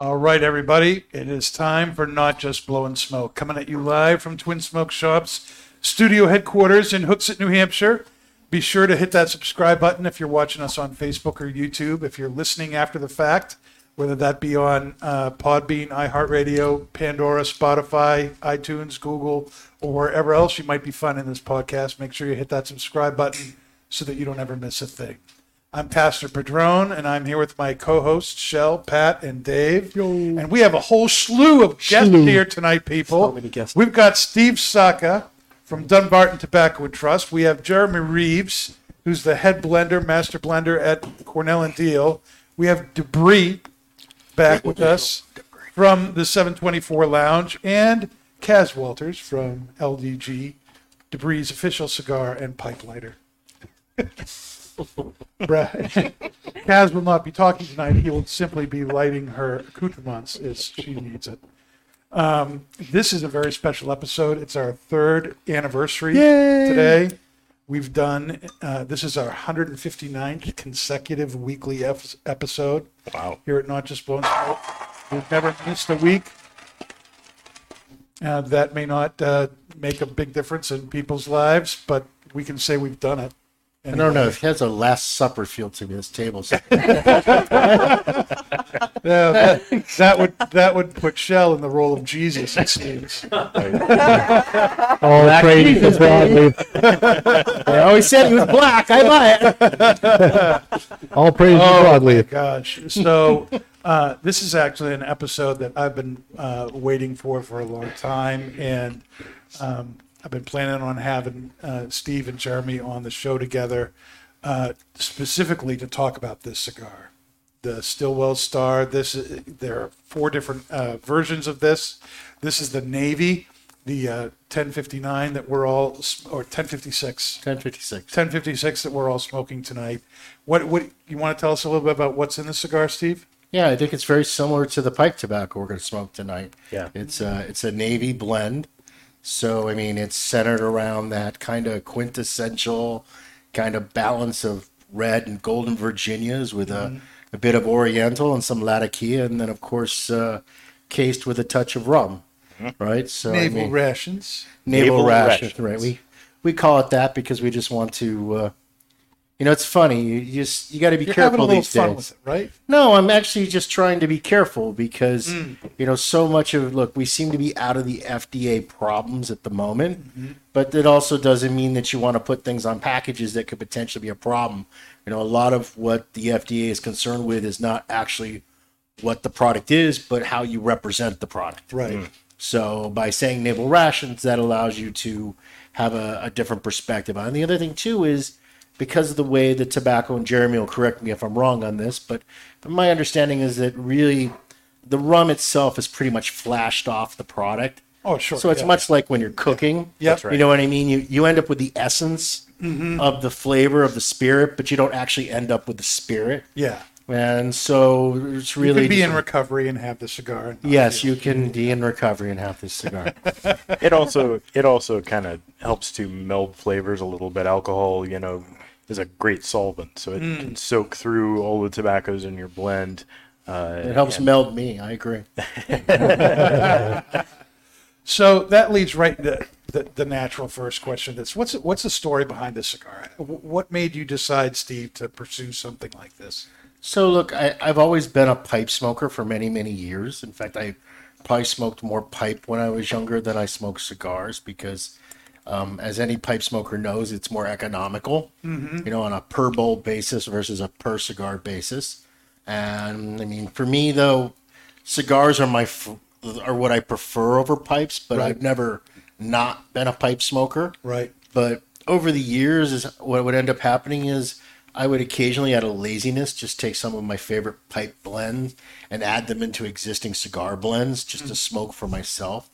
All right, everybody, it is time for Not Just Blowing Smoke. Coming at you live from Twin Smoke Shops studio headquarters in Hooksett, New Hampshire. Be sure to hit that subscribe button if you're watching us on Facebook or YouTube. If you're listening after the fact, whether that be on uh, Podbean, iHeartRadio, Pandora, Spotify, iTunes, Google, or wherever else you might be finding this podcast, make sure you hit that subscribe button so that you don't ever miss a thing. I'm Pastor Padron, and I'm here with my co-hosts Shell, Pat, and Dave. And we have a whole slew of guests Slew. here tonight, people. So many guests. We've got Steve Saka from Dunbarton Tobacco and Trust. We have Jeremy Reeves, who's the head blender, master blender at Cornell and Diehl. We have Debris back with us from the 724 Lounge, and Kaz Walters from LDG, Debris' official cigar and pipe lighter. Brad- Kaz will not be talking tonight. He will simply be lighting her accoutrements as she needs it. Um, this is a very special episode. It's our third anniversary today. We've done, uh, this is our 159th consecutive weekly ep- episode. Wow. Here at Not Just Blowing Smoke. We've never missed a week. Uh, that may not uh, make a big difference in people's lives, but we can say we've done it. I don't know. It has a Last Supper feel to me. this table. Yeah, that, that would that would put Shell in the role of Jesus. It seems. All praise to broadly. I always said he was black. I buy it. All praise to broadly. Gosh, so uh, this is actually an episode that I've been uh, waiting for for a long time, and um, I've been planning on having uh, Steve and Jeremy on the show together, uh, specifically to talk about this cigar, the Stillwell Star. This there are four different uh, versions of this. This is the navy, the uh, 1059 that we're all, or 1056. 1056. 1056 that we're all smoking tonight. What what you want to tell us a little bit about what's in the cigar, Steve? Yeah, I think it's very similar to the pipe tobacco we're going to smoke tonight. Yeah. It's a, it's a navy blend. So, I mean, it's centered around that kind of quintessential kind of balance of red and golden Virginias with a, a bit of Oriental and some Latakia. And then, of course, uh, cased with a touch of rum. Right? So, I Naval mean- rations. naval, Naval rations, rations. right? We we call it that because we just want to. Uh, you know, it's funny. You just you got to be You're having a careful these fun days. with it, right? No, I'm actually just trying to be careful because Mm. you know so much of look, we seem to be out of the FDA problems at the moment, Mm-hmm. but it also doesn't mean that you want to put things on packages that could potentially be a problem. You know, a lot of what the FDA is concerned with is not actually what the product is, but how you represent the product. Right. So by saying naval rations, that allows you to have a, a different perspective on. And the other thing too is because of the way the tobacco, and Jeremy will correct me if I'm wrong on this, but my understanding is that really the rum itself is pretty much flashed off the product. Oh, sure. So it's yeah. much like when you're cooking. Yep. Right. You know what I mean? You you end up with the essence mm-hmm. of the flavor of the spirit, but you don't actually end up with the spirit. Yeah. And so it's You really be just- in recovery and have the cigar. Yes, you can be in recovery and have this cigar. It also it also kind of helps to meld flavors a little bit. Alcohol, you know, is a great solvent, so it can soak through all the tobaccos in your blend. Uh, It helps meld me. I agree. So that leads right to the, the natural first question. That's what's what's the story behind this cigar? What made you decide, Steve, to pursue something like this? So look, I, I've always been a pipe smoker for many, many years. In fact, I probably smoked more pipe when I was younger than I smoked cigars because, um, as any pipe smoker knows, it's more economical. You know, on a per bowl basis versus a per cigar basis. And I mean, for me though, cigars are my f- are what I prefer over pipes, but Right. I've never not been a pipe smoker. Right. But over the years, is what would end up happening is I would occasionally, out of laziness, just take some of my favorite pipe blends and add them into existing cigar blends just to smoke for myself.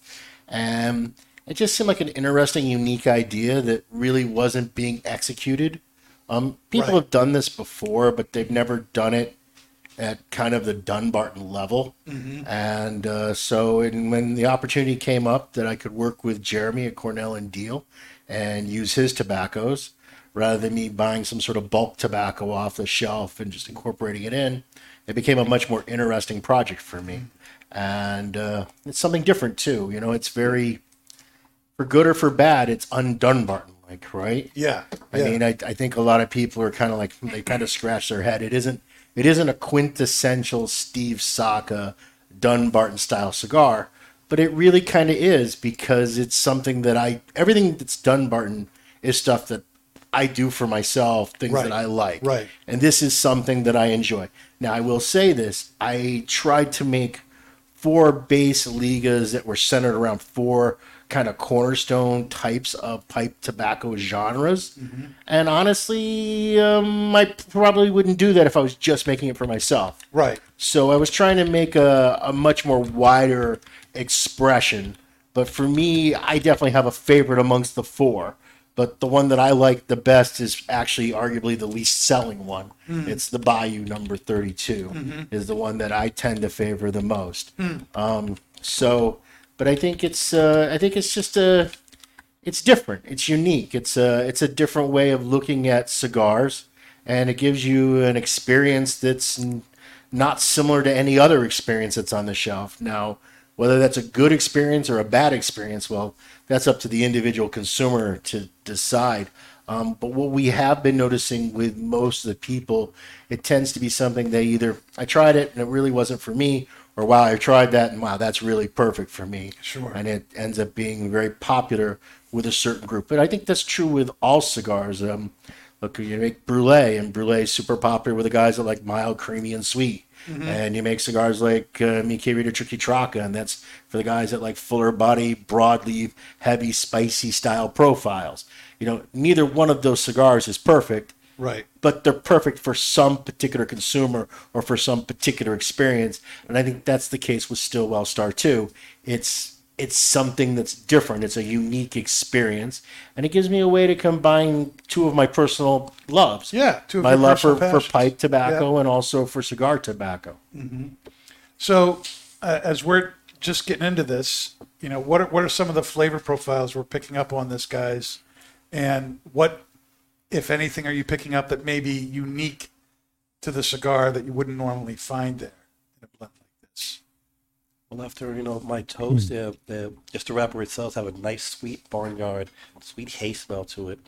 And it just seemed like an interesting, unique idea that really wasn't being executed. Um, people Right. have done this before, but they've never done it at kind of the Dunbarton level. And uh, so and when the opportunity came up that I could work with Jeremy at Cornell and Diehl and use his tobaccos rather than me buying some sort of bulk tobacco off the shelf and just incorporating it in, it became a much more interesting project for me. And uh, it's something different too. You know, it's very, for good or for bad, it's undunbarton like, right? Yeah. I yeah. mean, I, I think a lot of people are kind of like they kind of scratch their head. It isn't it isn't a quintessential Steve Saka Dunbarton style cigar, but it really kind of is because it's something that I everything that's Dunbarton is stuff that I do for myself, things Right. that I like. Right. And this is something that I enjoy. Now, I will say this: I tried to make four base ligas that were centered around four kind of cornerstone types of pipe tobacco genres. And honestly, um, I probably wouldn't do that if I was just making it for myself. right. So I was trying to make a, a much more wider expression. But for me, I definitely have a favorite amongst the four. But the one that I like the best is actually arguably the least selling one. It's the Bayou number 32 is the one that I tend to favor the most. Um, so, but I think it's uh, I think it's just a it's different. It's unique. It's a it's a different way of looking at cigars, and it gives you an experience that's n- not similar to any other experience that's on the shelf. Now, whether that's a good experience or a bad experience, well, that's up to the individual consumer to decide. Um, but what we have been noticing with most of the people, it tends to be something they either I tried it and it really wasn't for me, or wow, I've tried that and wow, that's really perfect for me. Sure. And it ends up being very popular with a certain group. But I think that's true with all cigars. Um, look, you make brulee, and brulee is super popular with the guys that like mild, creamy, and sweet. And you make cigars like uh, Mi Querida Triqui Traca, and that's for the guys that like fuller body, broadleaf, heavy, spicy style profiles. You know, neither one of those cigars is perfect, Right. but they're perfect for some particular consumer or for some particular experience. And I think that's the case with Stillwell Star 2. It's it's something that's different. It's a unique experience, and it gives me a way to combine two of my personal loves. Yeah, two of my love for, for pipe tobacco and also for cigar tobacco. So, uh, as we're just getting into this, you know, what are, what are some of the flavor profiles we're picking up on this, guys? And what, if anything, are you picking up that may be unique to the cigar that you wouldn't normally find there in a blend like this? Well, after you know my toast, uh, the just the wrapper itself have a nice sweet barnyard, sweet hay smell to it.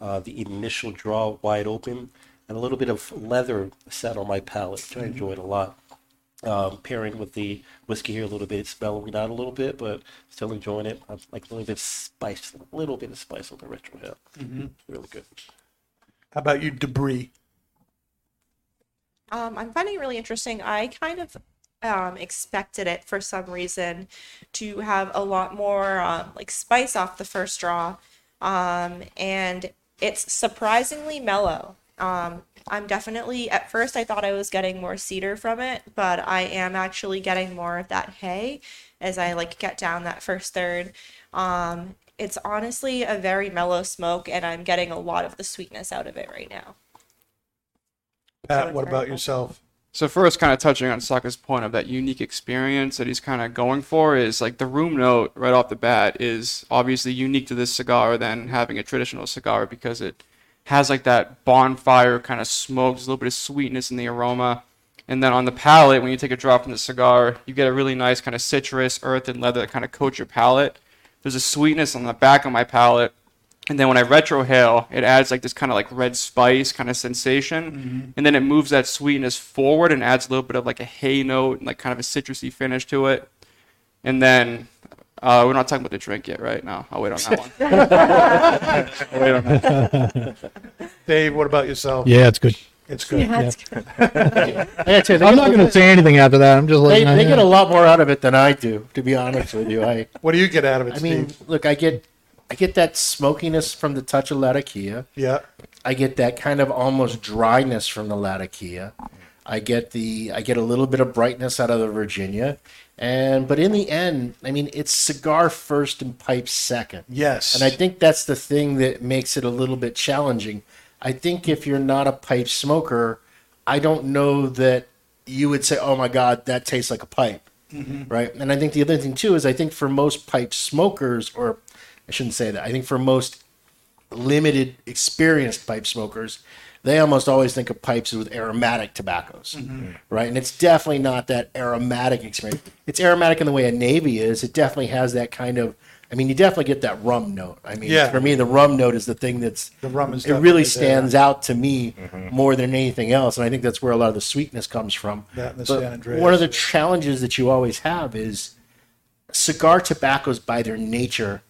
Uh, the initial draw wide open, and a little bit of leather sat on my palate, which I enjoyed a lot. Um, pairing with the whiskey here a little bit, it's mellowing out a little bit, but still enjoying it. I like a little bit of spice, a little bit of spice on the retrohale. Really good. How about you, Debris? Um, I'm finding it really interesting. I kind of um, expected it for some reason to have a lot more um, like spice off the first draw, um, and it's surprisingly mellow. Um, I'm definitely at first I thought I was getting more cedar from it, but I am actually getting more of that hay as I like get down that first third. Um, it's honestly a very mellow smoke, and I'm getting a lot of the sweetness out of it right now. Pat, what about yourself? So first, kind of touching on Saka's point of that unique experience that he's kind of going for is like the room note right off the bat is obviously unique to this cigar than having a traditional cigar because it has like that bonfire kind of smoke, there's a little bit of sweetness in the aroma, and then on the palate when you take a drop from the cigar, you get a really nice kind of citrus, earth, and leather that kind of coats your palate. There's a sweetness on the back of my palate, and then when I retrohale, it adds like this kind of like red spice kind of sensation. And then it moves that sweetness forward and adds a little bit of like a hay note and like kind of a citrusy finish to it. And then uh, we're not talking about the drink yet, right? No, I'll wait on that one. I'll wait on that. Dave, what about yourself? Yeah, it's good. It's good. Yeah, it's good. I gotta tell you, they I'm get not going to say anything after that. I'm just They, letting they get a lot more out of it than I do, to be honest with you. I What do you get out of it, I mean, look, I get I get that smokiness from the touch of Latakia. Yeah. I get that kind of almost dryness from the Latakia. I get the I get a little bit of brightness out of the Virginia. And but in the end, I mean it's cigar first and pipe second. Yes. And I think that's the thing that makes it a little bit challenging. I think if you're not a pipe smoker, I don't know that you would say, "Oh my God, that tastes like a pipe," mm-hmm. right? And I think the other thing too is I think for most pipe smokers, or I shouldn't say that. I think for most limited experienced pipe smokers, they almost always think of pipes with aromatic tobaccos, mm-hmm. right? And it's definitely not that aromatic experience. It's aromatic in the way a navy is. It definitely has that kind of. I mean, you definitely get that rum note. I mean, Yeah. for me, the rum note is the thing that's The rum is it really definitely stands out to me more than anything else, and I think that's where a lot of the sweetness comes from. That and the But San Andreas, one of the challenges that you always have is cigar tobaccos by their nature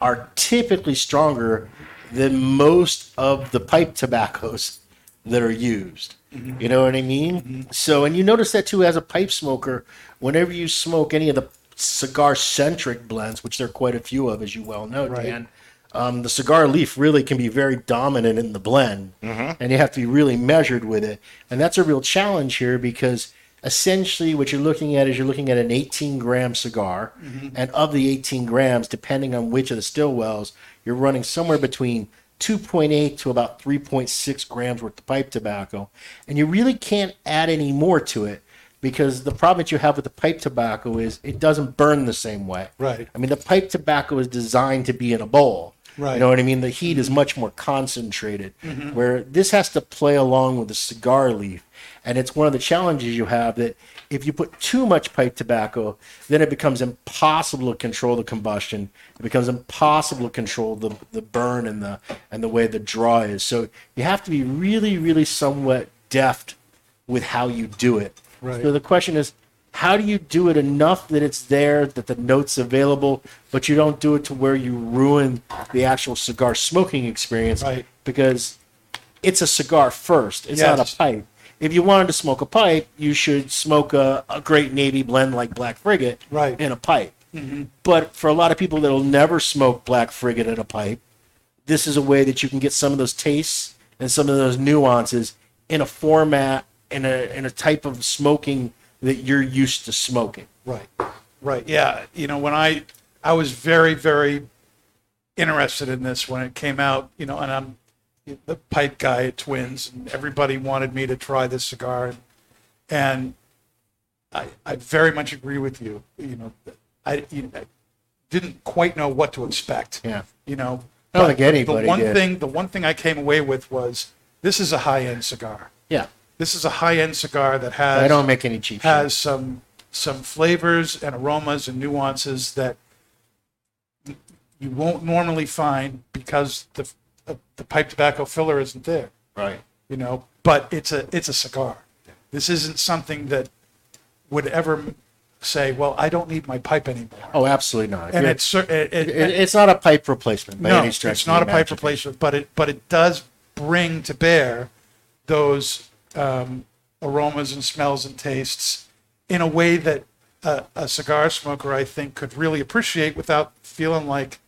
are typically stronger than most of the pipe tobaccos that are used. Mm-hmm. You know what I mean? So, and you notice that too as a pipe smoker, whenever you smoke any of the cigar centric blends, which there are quite a few of, as you well know, Right. Dan, um, the cigar leaf really can be very dominant in the blend, and you have to be really measured with it. And that's a real challenge here because essentially what you're looking at is you're looking at an 18 gram cigar, and of the 18 grams, depending on which of the still wells, you're running somewhere between 2.8 to about 3.6 grams worth of pipe tobacco, and you really can't add any more to it because the problem that you have with the pipe tobacco is it doesn't burn the same way. Right. I mean, the pipe tobacco is designed to be in a bowl. Right. You know what I mean? The heat is much more concentrated, mm-hmm. where this has to play along with the cigar leaf. And it's one of the challenges you have that if you put too much pipe tobacco, then it becomes impossible to control the combustion. It becomes impossible to control the, the burn and the and the way the draw is. So you have to be really, really somewhat deft with how you do it. Right. So the question is, how do you do it enough that it's there, that the note's available, but you don't do it to where you ruin the actual cigar smoking experience? Right. Because it's a cigar first. It's not a pipe. If you wanted to smoke a pipe, you should smoke a, a great navy blend like Black Frigate Right. in a pipe. Mm-hmm. But for a lot of people that'll never smoke Black Frigate in a pipe, this is a way that you can get some of those tastes and some of those nuances in a format in a in a type of smoking that you're used to smoking. Right. Right. Yeah. You know, when I I was very very interested in this when it came out. You know, and I'm the pipe guy at Twins, and everybody wanted me to try this cigar, and I I very much agree with you. You know, I, you, I didn't quite know what to expect. Yeah. You know, I don't but think anybody The one did. thing the one thing I came away with was this is a high end cigar. Yeah. This is a high end cigar that has I don't make any cheap shit. has some some flavors and aromas and nuances that you won't normally find because the uh, the pipe tobacco filler isn't there, Right. you know. But it's a it's a cigar. This isn't something that would ever say, "Well, I don't need my pipe anymore." Oh, absolutely not. If and it's it, it, it- it's not a pipe replacement by no, any stretch. it's not a pipe replacement, but it but it does bring to bear those um, aromas and smells and tastes in a way that a, a cigar smoker, I think, could really appreciate without feeling like,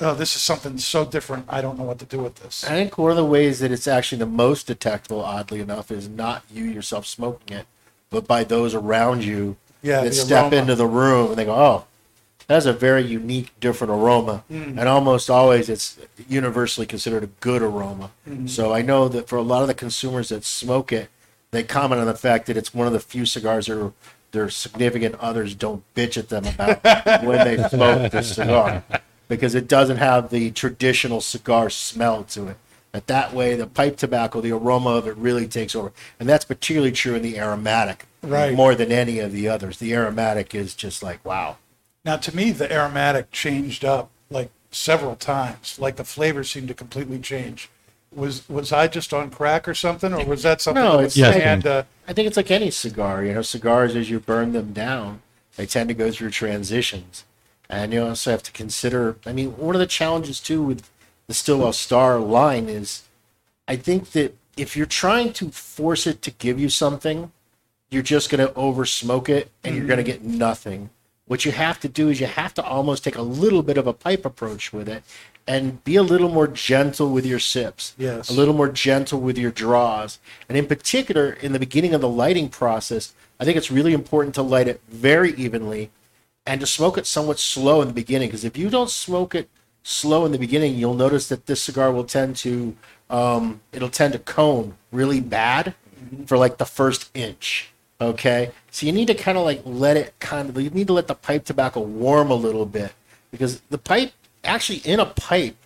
oh, this is something so different. I don't know what to do with this. I think one of the ways that it's actually the most detectable, oddly enough, is not you yourself smoking it, but by those around you Yeah, that step aroma. into the room and they go, "Oh, that's a very unique, different aroma," Mm. and almost always it's universally considered a good aroma. Mm-hmm. So I know that for a lot of the consumers that smoke it, they comment on the fact that it's one of the few cigars that their significant others don't bitch at them about when they smoke the cigar because it doesn't have the traditional cigar smell to it. That that way, the pipe tobacco, the aroma of it really takes over, and that's particularly true in the aromatic, Right. More than any of the others, the aromatic is just like wow. Now, to me, the aromatic changed up like several times. Like the flavor seemed to completely change. Was was I just on crack or something, or was that something? No, that it's- Yes, and, uh, I think it's like any cigar. You know, cigars as you burn them down, they tend to go through transitions, and you also have to consider. I mean, one of the challenges too with the Stillwell Star line is, I think that if you're trying to force it to give you something, you're just going to over smoke it and you're going to get nothing. What you have to do is you have to almost take a little bit of a pipe approach with it and be a little more gentle with your sips. Yes. A little more gentle with your draws. And in particular, in the beginning of the lighting process, I think it's really important to light it very evenly and to smoke it somewhat slow in the beginning. Because if you don't smoke it slow in the beginning, you'll notice that this cigar will tend to um, it'll tend to cone really bad for like the first inch. Okay, so you need to kind of like let it kind of you need to let the pipe tobacco warm a little bit because the pipe actually in a pipe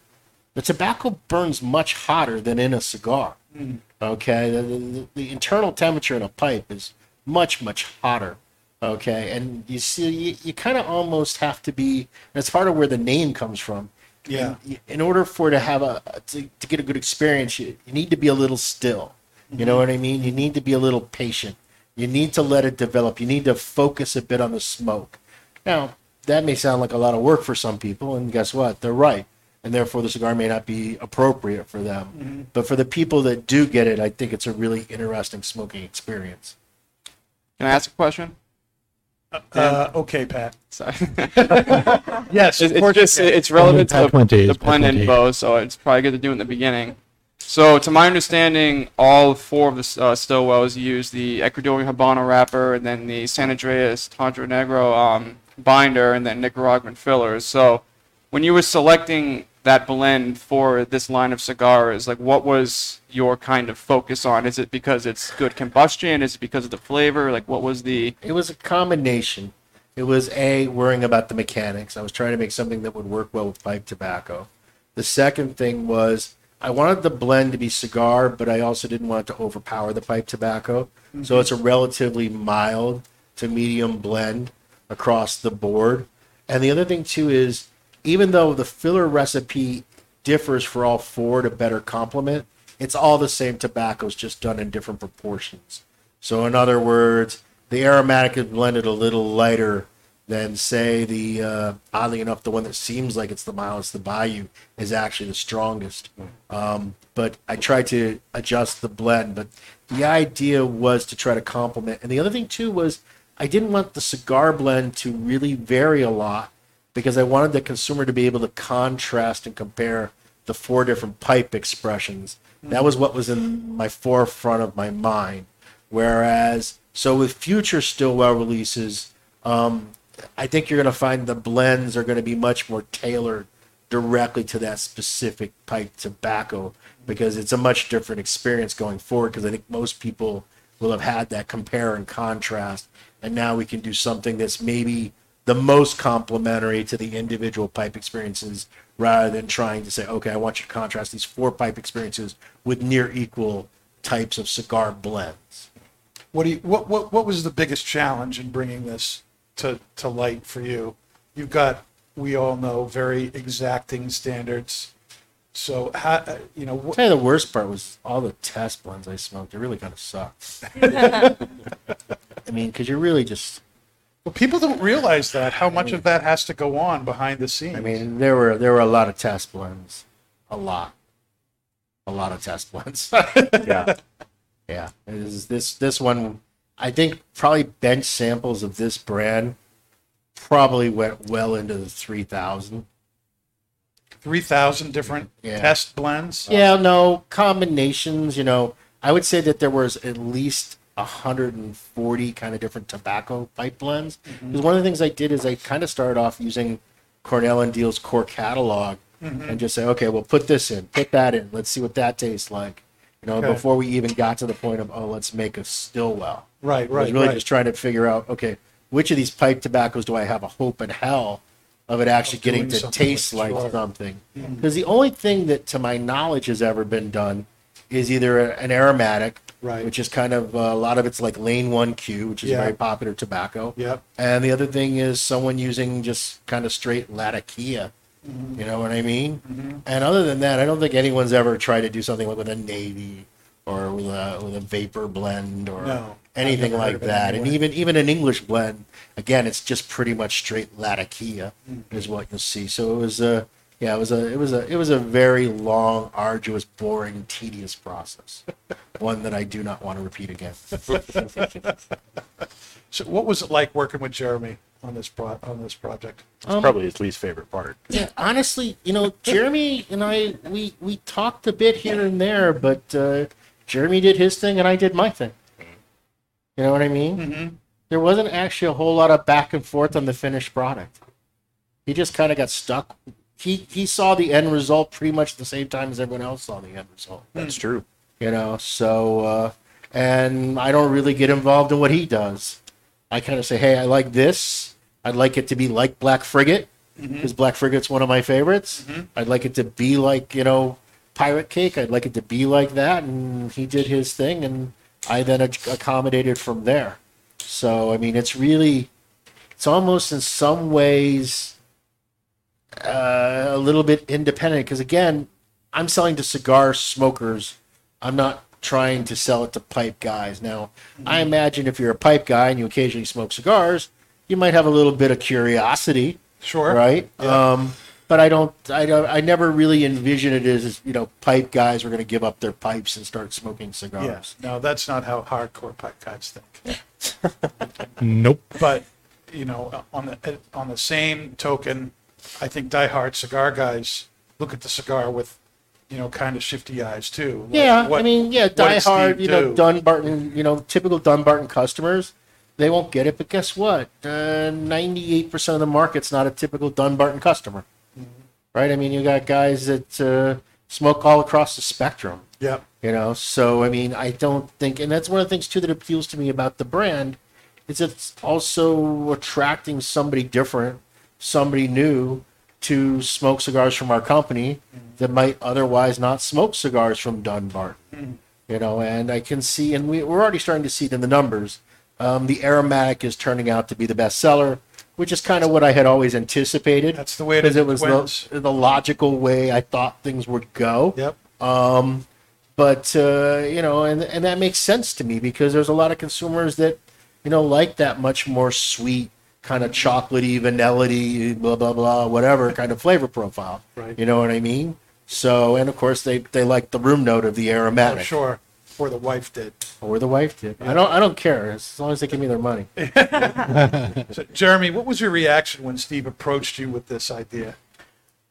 the tobacco burns much hotter than in a cigar. Hmm. Okay, the, the, the internal temperature in a pipe is much much hotter. Okay, and you see, you, you kind of almost have to be. That's part of where the name comes from. Yeah. In, in order for to have a to, to get a good experience, you, you need to be a little still. You know hmm. what I mean? You need to be a little patient. You need to let it develop. You need to focus a bit on the smoke. Now, that may sound like a lot of work for some people, and guess what? They're right. And therefore, the cigar may not be appropriate for them. But for the people that do get it, I think it's a really interesting smoking experience. Can I ask a question? Uh, okay, Pat. Sorry. Yes, It's, it's just it's relevant to Pat the, Fuente the is Pat blend Fuente. info, so it's probably good to do in the beginning. So, to my understanding, all four of the uh, Stillwells use the Ecuadorian Habano wrapper, and then the San Andreas Tantra Negro um, binder, and then Nicaraguan fillers. So, when you were selecting that blend for this line of cigars, like what was your kind of focus on? Is it because it's good combustion? Is it because of the flavor? Like, what was the It was a combination. It was a worrying about the mechanics. I was trying to make something that would work well with pipe tobacco. The second thing was I wanted the blend to be cigar, but I also didn't want it to overpower the pipe tobacco. So mm-hmm. it's a relatively mild to medium blend across the board. And the other thing too is even though the filler recipe differs for all four to better complement, it's all the same tobaccos just done in different proportions. So in other words, the aromatic is blended a little lighter than say the uh, oddly enough the one that seems like it's the mildest, the Bayou, is actually the strongest. Um, but I tried to adjust the blend, but the idea was to try to complement. And the other thing too was I didn't want the cigar blend to really vary a lot because I wanted the consumer to be able to contrast and compare the four different pipe expressions. That was what was in my forefront of my mind. Whereas, so with future Stillwell releases, um, I think you're going to find the blends are going to be much more tailored directly to that specific pipe tobacco because it's a much different experience going forward. Because I think most people will have had that compare and contrast, and now we can do something that's maybe the most complementary to the individual pipe experiences rather than trying to say, okay, I want you to contrast these four pipe experiences with near equal types of cigar blends. What do you, what, what, what was the biggest challenge in bringing this to, to light for you? You've got, we all know, very exacting standards. So how, uh, you know, what, tell you the worst part was all the test blends I smoked. It really kind of sucked. I mean, because you're really just. well, people don't realize that, how much of that has to go on behind the scenes. I mean, there were there were a lot of test blends, a lot, a lot of test blends. Yeah. yeah, it is this this one. I think probably bench samples of this brand probably went well into the three thousand. 3,000 different Yeah. test blends. Yeah, no combinations. You know, I would say that there was at least 140 kind of different tobacco pipe blends. Because one of the things I did is I kind of started off using Cornell and Diehl's core catalog and just say, okay, well, put this in, put that in, let's see what that tastes like. You know, Okay. before we even got to the point of, oh, let's make a Stillwell. Right, right. I was really right. just trying to figure out, okay, which of these pipe tobaccos do I have a hope in hell of it actually Of getting to taste like something? Because the only thing that, to my knowledge, has ever been done is either an aromatic, Right. which is kind of uh, a lot of it's like Lane One Q, which is Yeah. very popular tobacco. Yep. And the other thing is someone using just kind of straight Latakia. Mm-hmm. You know what I mean? And other than that, I don't think anyone's ever tried to do something like with a navy or with a with a VaPer blend or No, anything like that. And even even an English blend, again, it's just pretty much straight Latakia Mm-hmm. is what you'll see. So it was uh, Yeah, it was a it was a it was a very long, arduous, boring, tedious process. One that I do not want to repeat again. So, what was it like working with Jeremy on this pro- on this project? It's probably his least favorite part. Yeah, honestly, you know, Jeremy and I we we talked a bit here and there, but uh, Jeremy did his thing and I did my thing. You know what I mean? Mm-hmm. There wasn't actually a whole lot of back and forth on the finished product. He just kind of got stuck. He he saw the end result pretty much the same time as everyone else saw the end result. That's true. You know, so uh, and I don't really get involved in what he does. I kind of say, hey, I like this. I'd like it to be like Black Frigate because Black Frigate's one of my favorites. I'd like it to be like you know Pirate Kake. I'd like it to be like that, and he did his thing, and I then ac- accommodated from there. So I mean, it's really, it's almost in some ways uh, a little bit independent because again, I'm selling to cigar smokers. I'm not trying to sell it to pipe guys. Now, I imagine if you're a pipe guy and you occasionally smoke cigars, you might have a little bit of curiosity, Sure. right? Um, but I don't, I don't, I never really envision it as you know, pipe guys are going to give up their pipes and start smoking cigars. Yes. No, that's not how hardcore pipe guys think. Nope. But you know, on the on the same token, I think diehard cigar guys look at the cigar with you know kind of shifty eyes too. Like, Yeah, I mean, yeah, what diehard, you know, do? Dunbarton, you know, typical Dunbarton customers, they won't get it. But guess what? Uh, Ninety-eight percent of the market's not a typical Dunbarton customer, Mm-hmm. right? I mean, you got guys that uh, smoke all across the spectrum. Yep. You know, so I mean, I don't think, and that's one of the things too that appeals to me about the brand, is it's also attracting somebody different, somebody new to smoke cigars from our company that might otherwise not smoke cigars from Dunbarton. You know, and I can see, and we, we're already starting to see it in the numbers. Um, the aromatic is turning out to be the best seller, which is kind of what I had always anticipated. That's the way it because is it was the, the logical way I thought things would go. Yep. Um, but uh, you know, and and that makes sense to me because there's a lot of consumers that you know like that much more sweet, kind of chocolatey, vanilla blah blah blah, whatever kind of flavor profile. Right. You know what I mean? So, and of course they they like the room note of the I'm aromatic, sure. Or the wife did. or the wife did. I don't I don't care as long as they give me their money. So, Jeremy, what was your reaction when Steve approached you with this idea?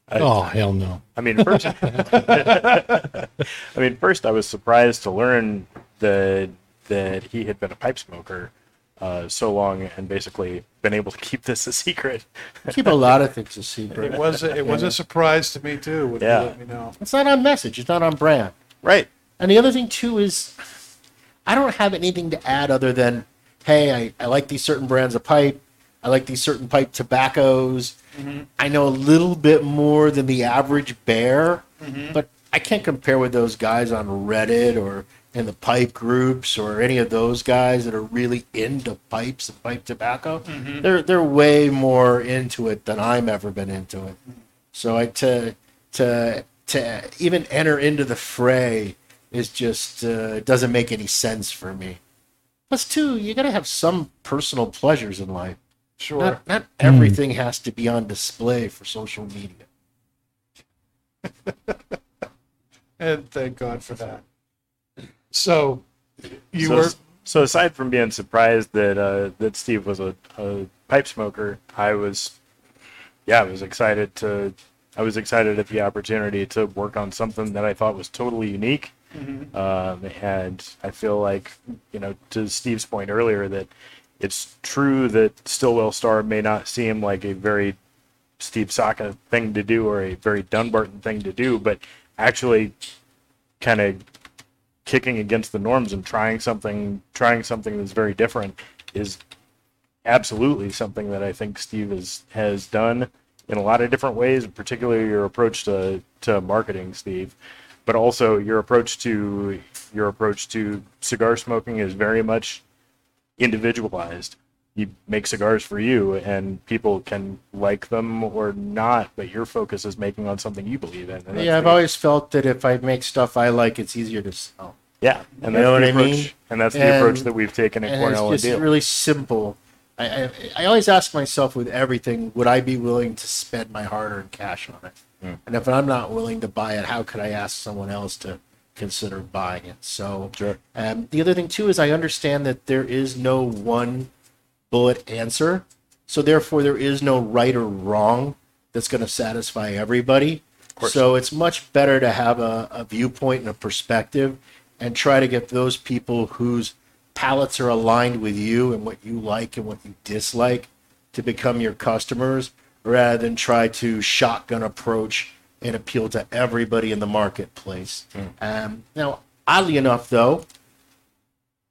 I, Oh hell no. I mean, first, I mean, first I was surprised to learn that that he had been a pipe smoker uh, so long and basically been able to keep this a secret. Keep a lot of things a secret. It was a, it was a surprise to me too. When Yeah. you let me know. It's not on message. It's not on brand. right. And the other thing too is, I don't have anything to add other than, hey, I, I like these certain brands of pipe. I like these certain pipe tobaccos. I know a little bit more than the average bear, but I can't compare with those guys on Reddit or in the pipe groups or any of those guys that are really into pipes and pipe tobacco. They're they're way more into it than I've ever been into it. So I to to to even enter into the fray is just uh, doesn't make any sense for me. Plus, two, you got to have some personal pleasures in life. Sure. Not, not everything has to be on display for social media. And thank God for that. So, you so, were so aside from being surprised that uh, that Steve was a, a pipe smoker, I was, yeah, I was excited to, I was excited at the opportunity to work on something that I thought was totally unique. Um, and I feel like, you know, to Steve's point earlier, that it's true that Stillwell Star may not seem like a very Steve Saka thing to do or a very Dunbarton thing to do, but actually kind of kicking against the norms and trying something trying something that's very different is absolutely something that I think Steve has done in a lot of different ways, particularly your approach to to marketing, Steve, but also your approach to your approach to cigar smoking is very much individualized. You make cigars for you, and people can like them or not, but your focus is making on something you believe in. Yeah, I've the- always felt that if I make stuff I like, it's easier to sell. yeah, and You that's know the what I approach, mean? and that's the And- approach that we've taken at Cornell it's just really simple. I, I, I always ask myself with everything, would I be willing to spend my hard-earned cash on it? And if I'm not willing to buy it, how could I ask someone else to consider buying it? So, Sure. um, the other thing too is I understand that there is no one bullet answer, so therefore there is no right or wrong that's going to satisfy everybody. So it's much better to have a, a viewpoint and a perspective, and try to get those people whose palates are aligned with you and what you like and what you dislike to become your customers, rather than try to shotgun approach and appeal to everybody in the marketplace. Um, now, oddly enough, though,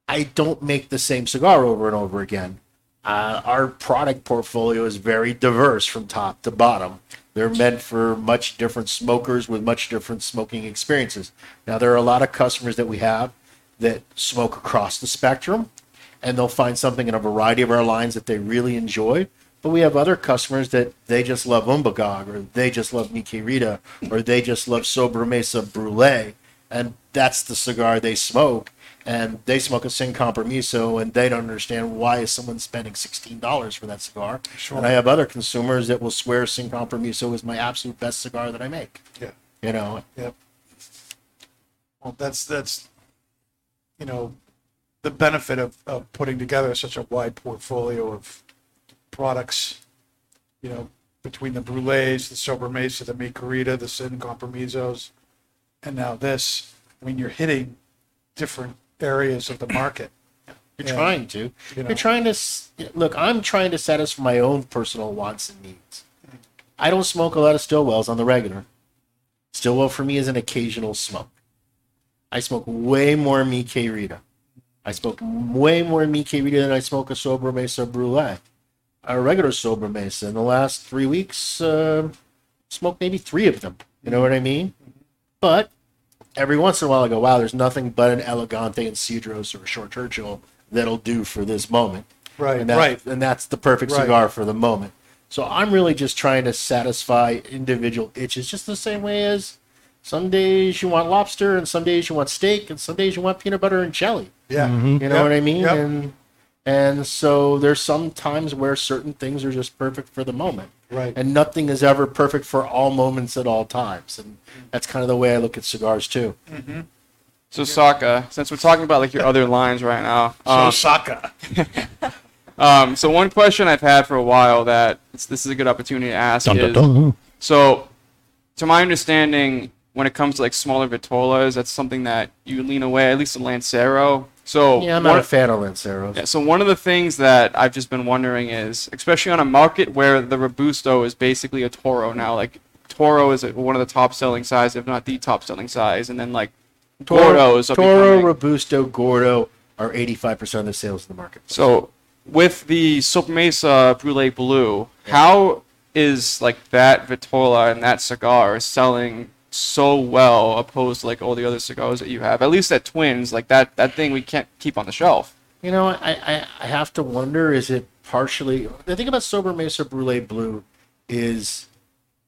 I don't make the same cigar over and over again. Uh, our product portfolio is very diverse from top to bottom. They're meant for much different smokers with much different smoking experiences. Now, there are a lot of customers that we have that smoke across the spectrum, and they'll find something in a variety of our lines that they really enjoy. But we have other customers that they just love Umbagog, or they just love Mi Querida, or they just love Sobremesa Brulee, and that's the cigar they smoke. And they smoke a Sin Compromiso, and they don't understand why is someone spending sixteen dollars for that cigar. Sure. And I have other consumers that will swear Sin Compromiso is my absolute best cigar that I make. Yeah. You know, Yep. Well, that's that's you know the benefit of, of putting together such a wide portfolio of products. You know, between the brulees, the sober sobremesa, the Mi Querida, the sin compromisos, and now this. I mean, you're hitting different areas of the market. You're Yeah. trying to. You know. are trying to look. I'm trying to satisfy my own personal wants and needs. I don't smoke a lot of Stillwells on the regular. Stillwell for me is an occasional smoke. I smoke way more Mi Querida. I smoke way more Mi Querida than I smoke a Sobremesa Brulee. A regular Sobremesa. in the last three weeks, uh, smoked maybe three of them. You know what I mean? But every once in a while I go, wow, there's nothing but an Elegante and Cedros or a Short Churchill that'll do for this moment. Right, And that, right. And that's the perfect Right. cigar for the moment. So I'm really just trying to satisfy individual itches, just the same way as some days you want lobster and some days you want steak and some days you want peanut butter and jelly. Yeah. Mm-hmm. You know Yep, what I mean? yep. And and so there's some times where certain things are just perfect for the moment. Right. And nothing is ever perfect for all moments at all times. And that's kind of the way I look at cigars too. So Saka, since we're talking about like your other lines right now, So um, Saka. um, so one question I've had for a while that it's, this is a good opportunity to ask Dun, dun, is, dun. so to my understanding, when it comes to like smaller vitolas, that's something that you lean away, at least a Lancero. So Yeah, I'm one- not a fan of Lanceros. Yeah, so one of the things that I've just been wondering is, especially on a market where the Robusto is basically a Toro now, like Toro is one of the top selling size, if not the top selling size, and then like Gordos are Toro, becoming- Robusto, Gordo are 85% of the sales in the market. So with the Sobremesa Brulee Blue, how is like that Vitola and that cigar selling so well opposed to like all the other cigars that you have? At least at Twins, like that that thing we can't keep on the shelf. You know, I, I, I have to wonder is it partially. The thing about Sobremesa Brulee Blue is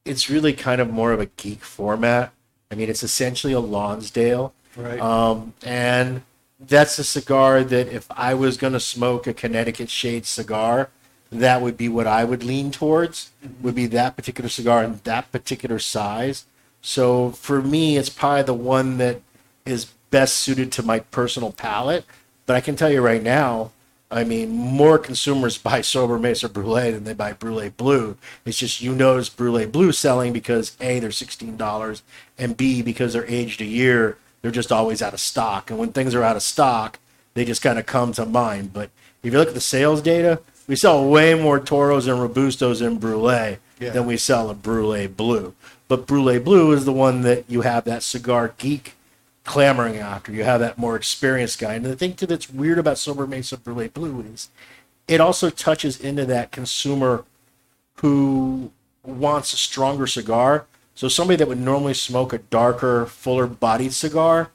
it's really kind of more of a geek format. I mean, it's essentially a Lonsdale. Right. Um, and that's a cigar that if I was going to smoke a Connecticut shade cigar, that would be what I would lean towards, would be that particular cigar and that particular size. So for me, it's probably the one that is best suited to my personal palate. But I can tell you right now, I mean, more consumers buy Sobremesa Brulee than they buy Brulee Blue. It's just you notice Brulee Blue selling because A, they're $16, and B, because they're aged a year, they're just always out of stock. And when things are out of stock, they just kind of come to mind. But if you look at the sales data, we sell way more Toros and Robustos in Brulee Yeah. than we sell a Brulee Blue. But Brulee Blue is the one that you have that cigar geek clamoring after. You have that more experienced guy. And the thing too that's weird about Sobremesa Brulee Blue is it also touches into that consumer who wants a stronger cigar. So somebody that would normally smoke a darker, fuller bodied cigar,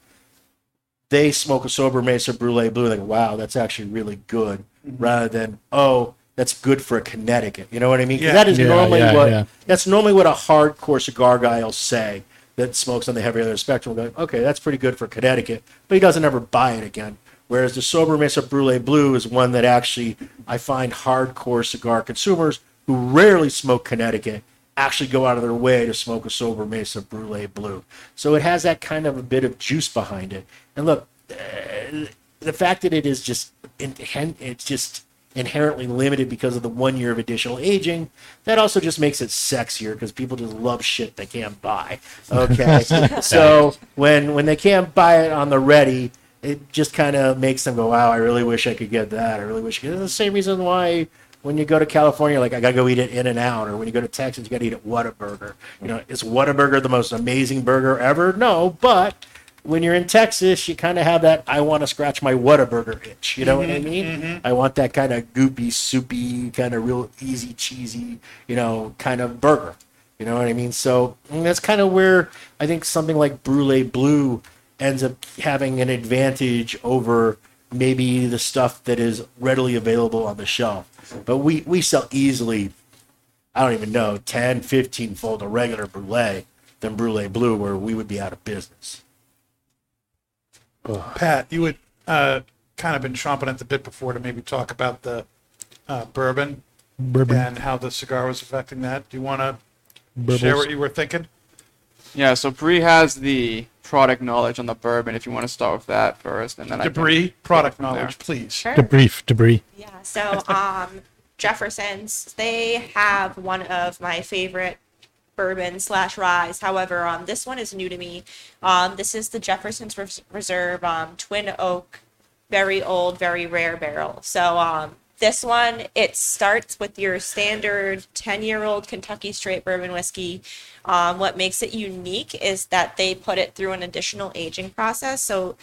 they smoke a Sobremesa Brulee Blue. They're like, wow, that's actually really good. Mm-hmm. Rather than, oh, that's good for a Connecticut. You know what I mean? Yeah. that is Yeah, normally yeah, what yeah. that's normally what a hardcore cigar guy will say that smokes on the heavier end of the spectrum. Go, okay, that's pretty good for Connecticut, but he doesn't ever buy it again. Whereas the Sobremesa Brulee Blue is one that actually I find hardcore cigar consumers who rarely smoke Connecticut actually go out of their way to smoke a Sobremesa Brulee Blue. So it has that kind of a bit of juice behind it. And look, uh, the fact that it is just inhen- it's just inherently limited because of the one year of additional aging that also just makes it sexier because people just love shit they can't buy okay so when when they can't buy it on the ready it just kind of makes them go wow i really wish i could get that i really wish i could it's the same reason why when you go to California, like I gotta go eat it In and Out, or when you go to Texas, you gotta eat it at Whataburger. You know, is Whataburger the most amazing burger ever? No, but when you're in Texas, you kind of have that I want to scratch my Whataburger itch. You know what I mean? I want that kind of goopy, soupy, kind of real easy, cheesy, you know, kind of burger. You know what I mean? So mm, that's kind of where I think something like Brulee Blue ends up having an advantage over maybe the stuff that is readily available on the shelf. But we, we sell easily, I don't even know, 10, 15 fold a regular Brulee than Brulee Blue, where we would be out of business. Pat, you had uh, kind of been chomping at the bit before to maybe talk about the uh, bourbon, Bourbon. and how the cigar was affecting that. Do you want to Bubbles. share what you were thinking? Yeah, so Bree has the product knowledge on the bourbon. If you want to start with that first, and then I Debris, product knowledge, please. Sure. Debris. Debris. Yeah. So, um, Jefferson's, they have one of my favorite bourbon slash ryes. However, um, this one is new to me. Um, this is the Jefferson's Res- Reserve um, Twin Oak, very old, very rare barrel. So, um, this one it starts with your standard 10 year old Kentucky straight bourbon whiskey. Um, what makes it unique is that they put it through an additional aging process. So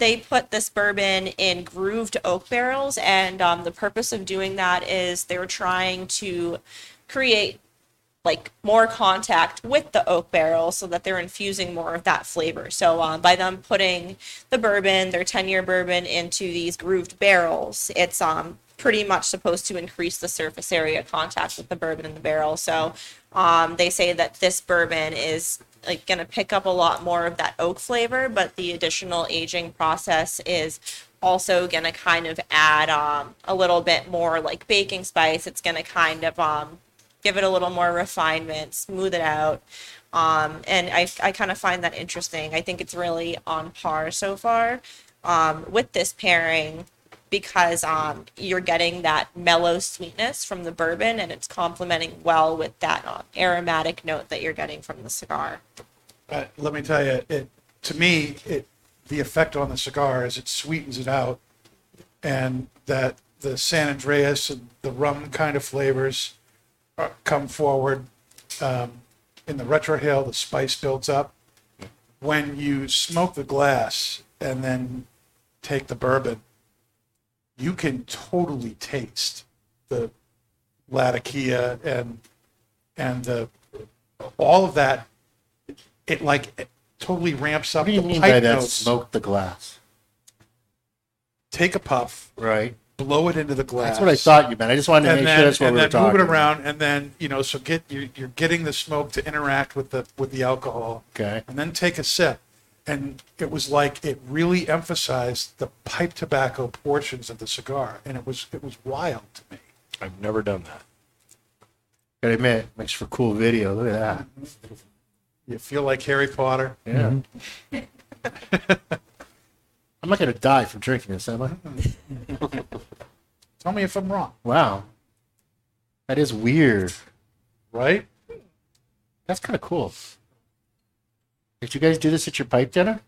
they put this bourbon in grooved oak barrels, and um, the purpose of doing that is they were trying to create like more contact with the oak barrel so that they're infusing more of that flavor. So um, by them putting the bourbon, their 10 year bourbon into these grooved barrels, it's um pretty much supposed to increase the surface area contact with the bourbon in the barrel. So um, they say that this bourbon is like going to pick up a lot more of that oak flavor, but the additional aging process is also going to kind of add um, a little bit more like baking spice. It's going to kind of um, give it a little more refinement, smooth it out. Um, and I, I kind of find that interesting. I think it's really on par so far um, with this pairing because um, you're getting that mellow sweetness from the bourbon and it's complementing well with that um, aromatic note that you're getting from the cigar. Uh, let me tell you, it to me, it the effect on the cigar is it sweetens it out, and that the San Andrés and the rum kind of flavors uh, come forward. Um, in the retrohale, the spice builds up. When you smoke the glass and then take the bourbon, you can totally taste the latakia and and the all of that it like it totally ramps up What do you the mean pipe by that? notes. Smoke the glass, Take a puff, right? Blow it into the glass. That's what I thought you meant. I just wanted to And make then, sure that's what and we were then move it around, and then you know, so get you're, you're getting the smoke to interact with the with the alcohol, Okay. and then take a sip, and it was like it really emphasized the pipe tobacco portions of the cigar, and it was it was wild to me. I've never done that. Gotta admit, makes for cool video. Look at that. You feel like Harry Potter. Yeah. Mm-hmm. I'm not gonna die from drinking this, am I? Tell me if I'm wrong, Wow. That is weird. right? That's kind of cool. Did you guys do this at your pipe dinner?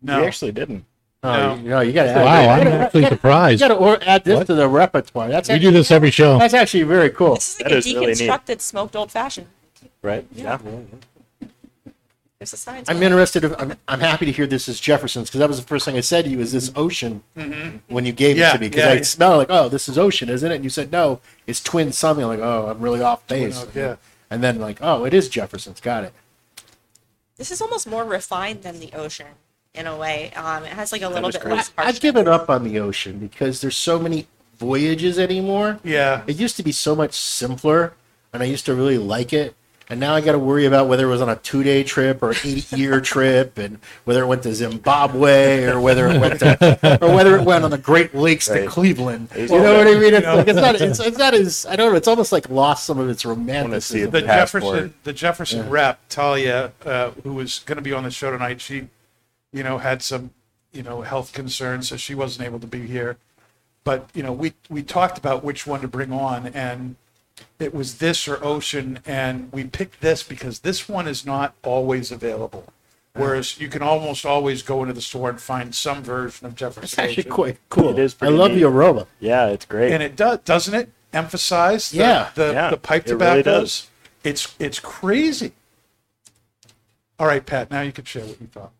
No, We actually didn't. Oh, No. you, no, you gotta add. Wow, I'm actually you surprised. You gotta add this What? to the repertoire. That's We actually, do this every show. That's actually very cool. This is like That a is really neat. deconstructed smoked old fashioned. Right? Yeah. There's a science. I'm interested. If, I'm, I'm happy to hear this is Jefferson's because that was the first thing I said to you. Is this ocean when you gave Yeah, it to me? Because yeah, I yeah. smell like, oh, this is ocean, isn't it? And you said no, it's twin something. I'm like, oh, I'm really off base. Oak, yeah. And then like, oh, it is Jefferson's. Got it. This is almost more refined than the ocean in a way. Um, it has like a little bit crazy. less I've given up on the ocean because there's so many voyages anymore. yeah, It used to be so much simpler, and I used to really like it. And now I got to worry about whether it was on a two day trip or an eight year trip, and whether it went to Zimbabwe or whether it went to, or whether it went on the Great Lakes to Right. Cleveland. You know what I mean? It's, like, it's not. It's, it's not as. I don't know. It's almost like lost some of its romanticism. the the Jefferson the Jefferson rep Talia, uh, who was going to be on the show tonight, she, you know, had some, you know, health concerns, so she wasn't able to be here. But you know, we we talked about which one to bring on, and it was this or Ocean, and we picked this because this one is not always available. Whereas you can almost always go into the store and find some version of It's Jefferson actually Ocean. quite cool. It is I pretty love neat. the aroma. Yeah, it's great. and it does doesn't it emphasize the, Yeah. the, Yeah, the pipe it really tobaccos does. it's it's crazy all right pat now you can share what you thought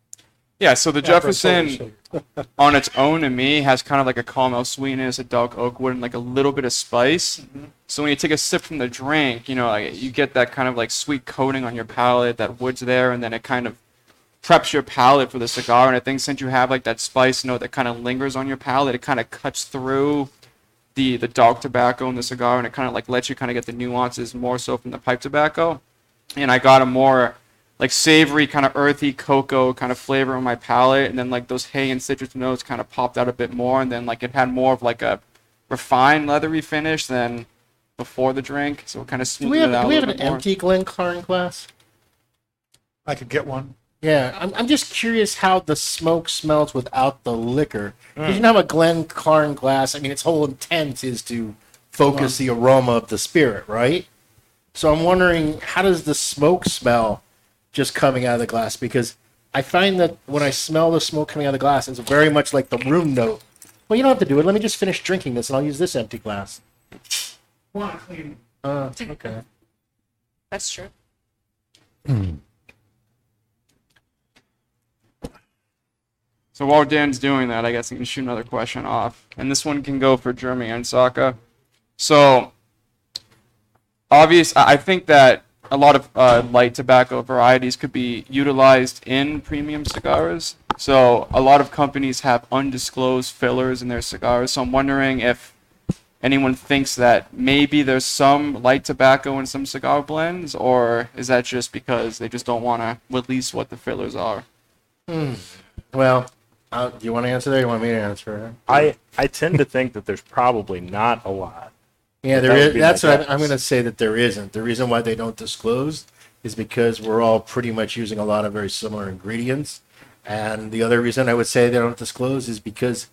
Yeah, so the Jefferson on its own to me has kind of like a caramel sweetness, a dark oak wood, and like a little bit of spice. Mm-hmm. So when you take a sip from the drink, you know, like, you get that kind of like sweet coating on your palate, that wood's there, and then it kind of preps your palate for the cigar. And I think since you have like that spice note that kind of lingers on your palate, it kind of cuts through the the dark tobacco in the cigar, and it kind of like lets you kind of get the nuances more so from the pipe tobacco. And I got a more like savory, kind of earthy cocoa kind of flavor on my palate, and then like those hay and citrus notes kind of popped out a bit more, and then like it had more of like a refined leathery finish than before the drink, so it kind of Do we smoothed have it out do we a have an bit more. empty Glencairn glass? i could get one Yeah, I'm, I'm just curious how the smoke smells without the liquor. Because you know how a Glencairn glass, I mean, its whole intent is to focus the aroma of the spirit, right? So I'm wondering, how does the smoke smell just coming out of the glass? Because I find that when I smell the smoke coming out of the glass, it's very much like the room note. Well, you don't have to do it. Let me just finish drinking this, and I'll use this empty glass. want to clean Uh, okay. That's true. So while Dan's doing that, I guess I can shoot another question off. And this one can go for Jeremy and Saka. So, obvious, I I think that a lot of uh, light tobacco varieties could be utilized in premium cigars. So, a lot of companies have undisclosed fillers in their cigars. So, I'm wondering if anyone thinks that maybe there's some light tobacco in some cigar blends, or is that just because they just don't want to release what the fillers are? Well, uh, do you want to answer that? Or you want me to answer? I I tend to think that there's probably not a lot. Yeah, That there would is. That's what I'm. I'm going to say that there isn't. The reason why they don't disclose is because we're all pretty much using a lot of very similar ingredients. And the other reason I would say they don't disclose is because,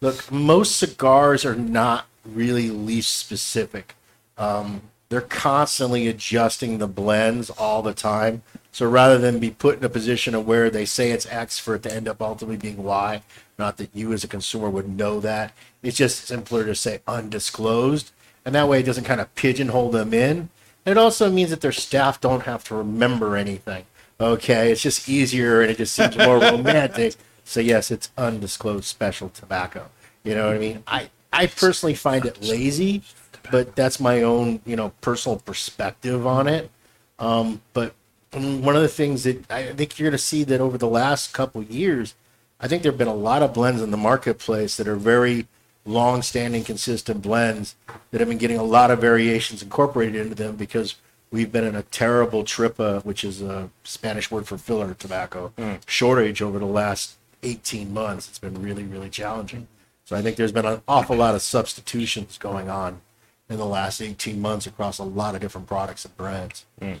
look, most cigars are not really leaf specific. Um, they're constantly adjusting the blends all the time. So rather than be put in a position of where they say it's X for it to end up ultimately being Y, not that you as a consumer would know that, it's just simpler to say undisclosed. And that way it doesn't kind of pigeonhole them in. And it also means that their staff don't have to remember anything. Okay, it's just easier and it just seems more romantic. So yes, it's undisclosed special tobacco. You know what I mean? I I personally find it lazy, but that's my own you know personal perspective on it. Um, but one of the things that I think you're going to see that over the last couple years, I think there have been a lot of blends in the marketplace that are very long-standing, consistent blends that have been getting a lot of variations incorporated into them because we've been in a terrible tripa, which is a Spanish word for filler tobacco, hmm. shortage over the last 18 months. It's been really, really challenging. So I think there's been an awful lot of substitutions going on in the last 18 months across a lot of different products and brands. Hmm.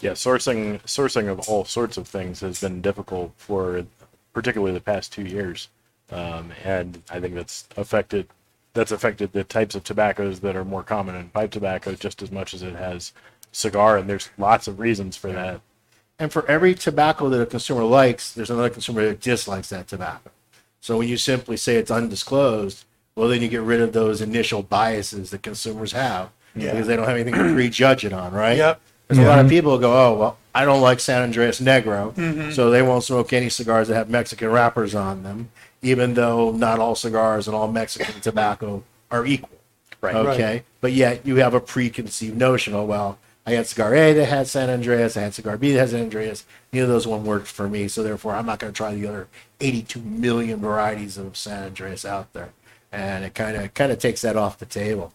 Yeah, sourcing sourcing of all sorts of things has been difficult for particularly the past two years, um, and I think that's affected that's affected the types of tobaccos that are more common in pipe tobacco just as much as it has cigar, and there's lots of reasons for that. And for every tobacco that a consumer likes, there's another consumer that dislikes that tobacco. So when you simply say it's undisclosed, well, then you get rid of those initial biases that consumers have because they don't have anything to prejudge it on, right? Yep. There's a lot of people who go, oh, well, I don't like San Andrés Negro, so they won't smoke any cigars that have Mexican wrappers on them, even though not all cigars and all Mexican tobacco are equal. Right. Okay. But yet you have a preconceived notion. Oh, well, I had cigar A that had San Andrés. I had cigar B that has San Andrés. Neither of those one worked for me. So therefore, I'm not going to try the other 82 million varieties of San Andrés out there. And it kind of kind of takes that off the table.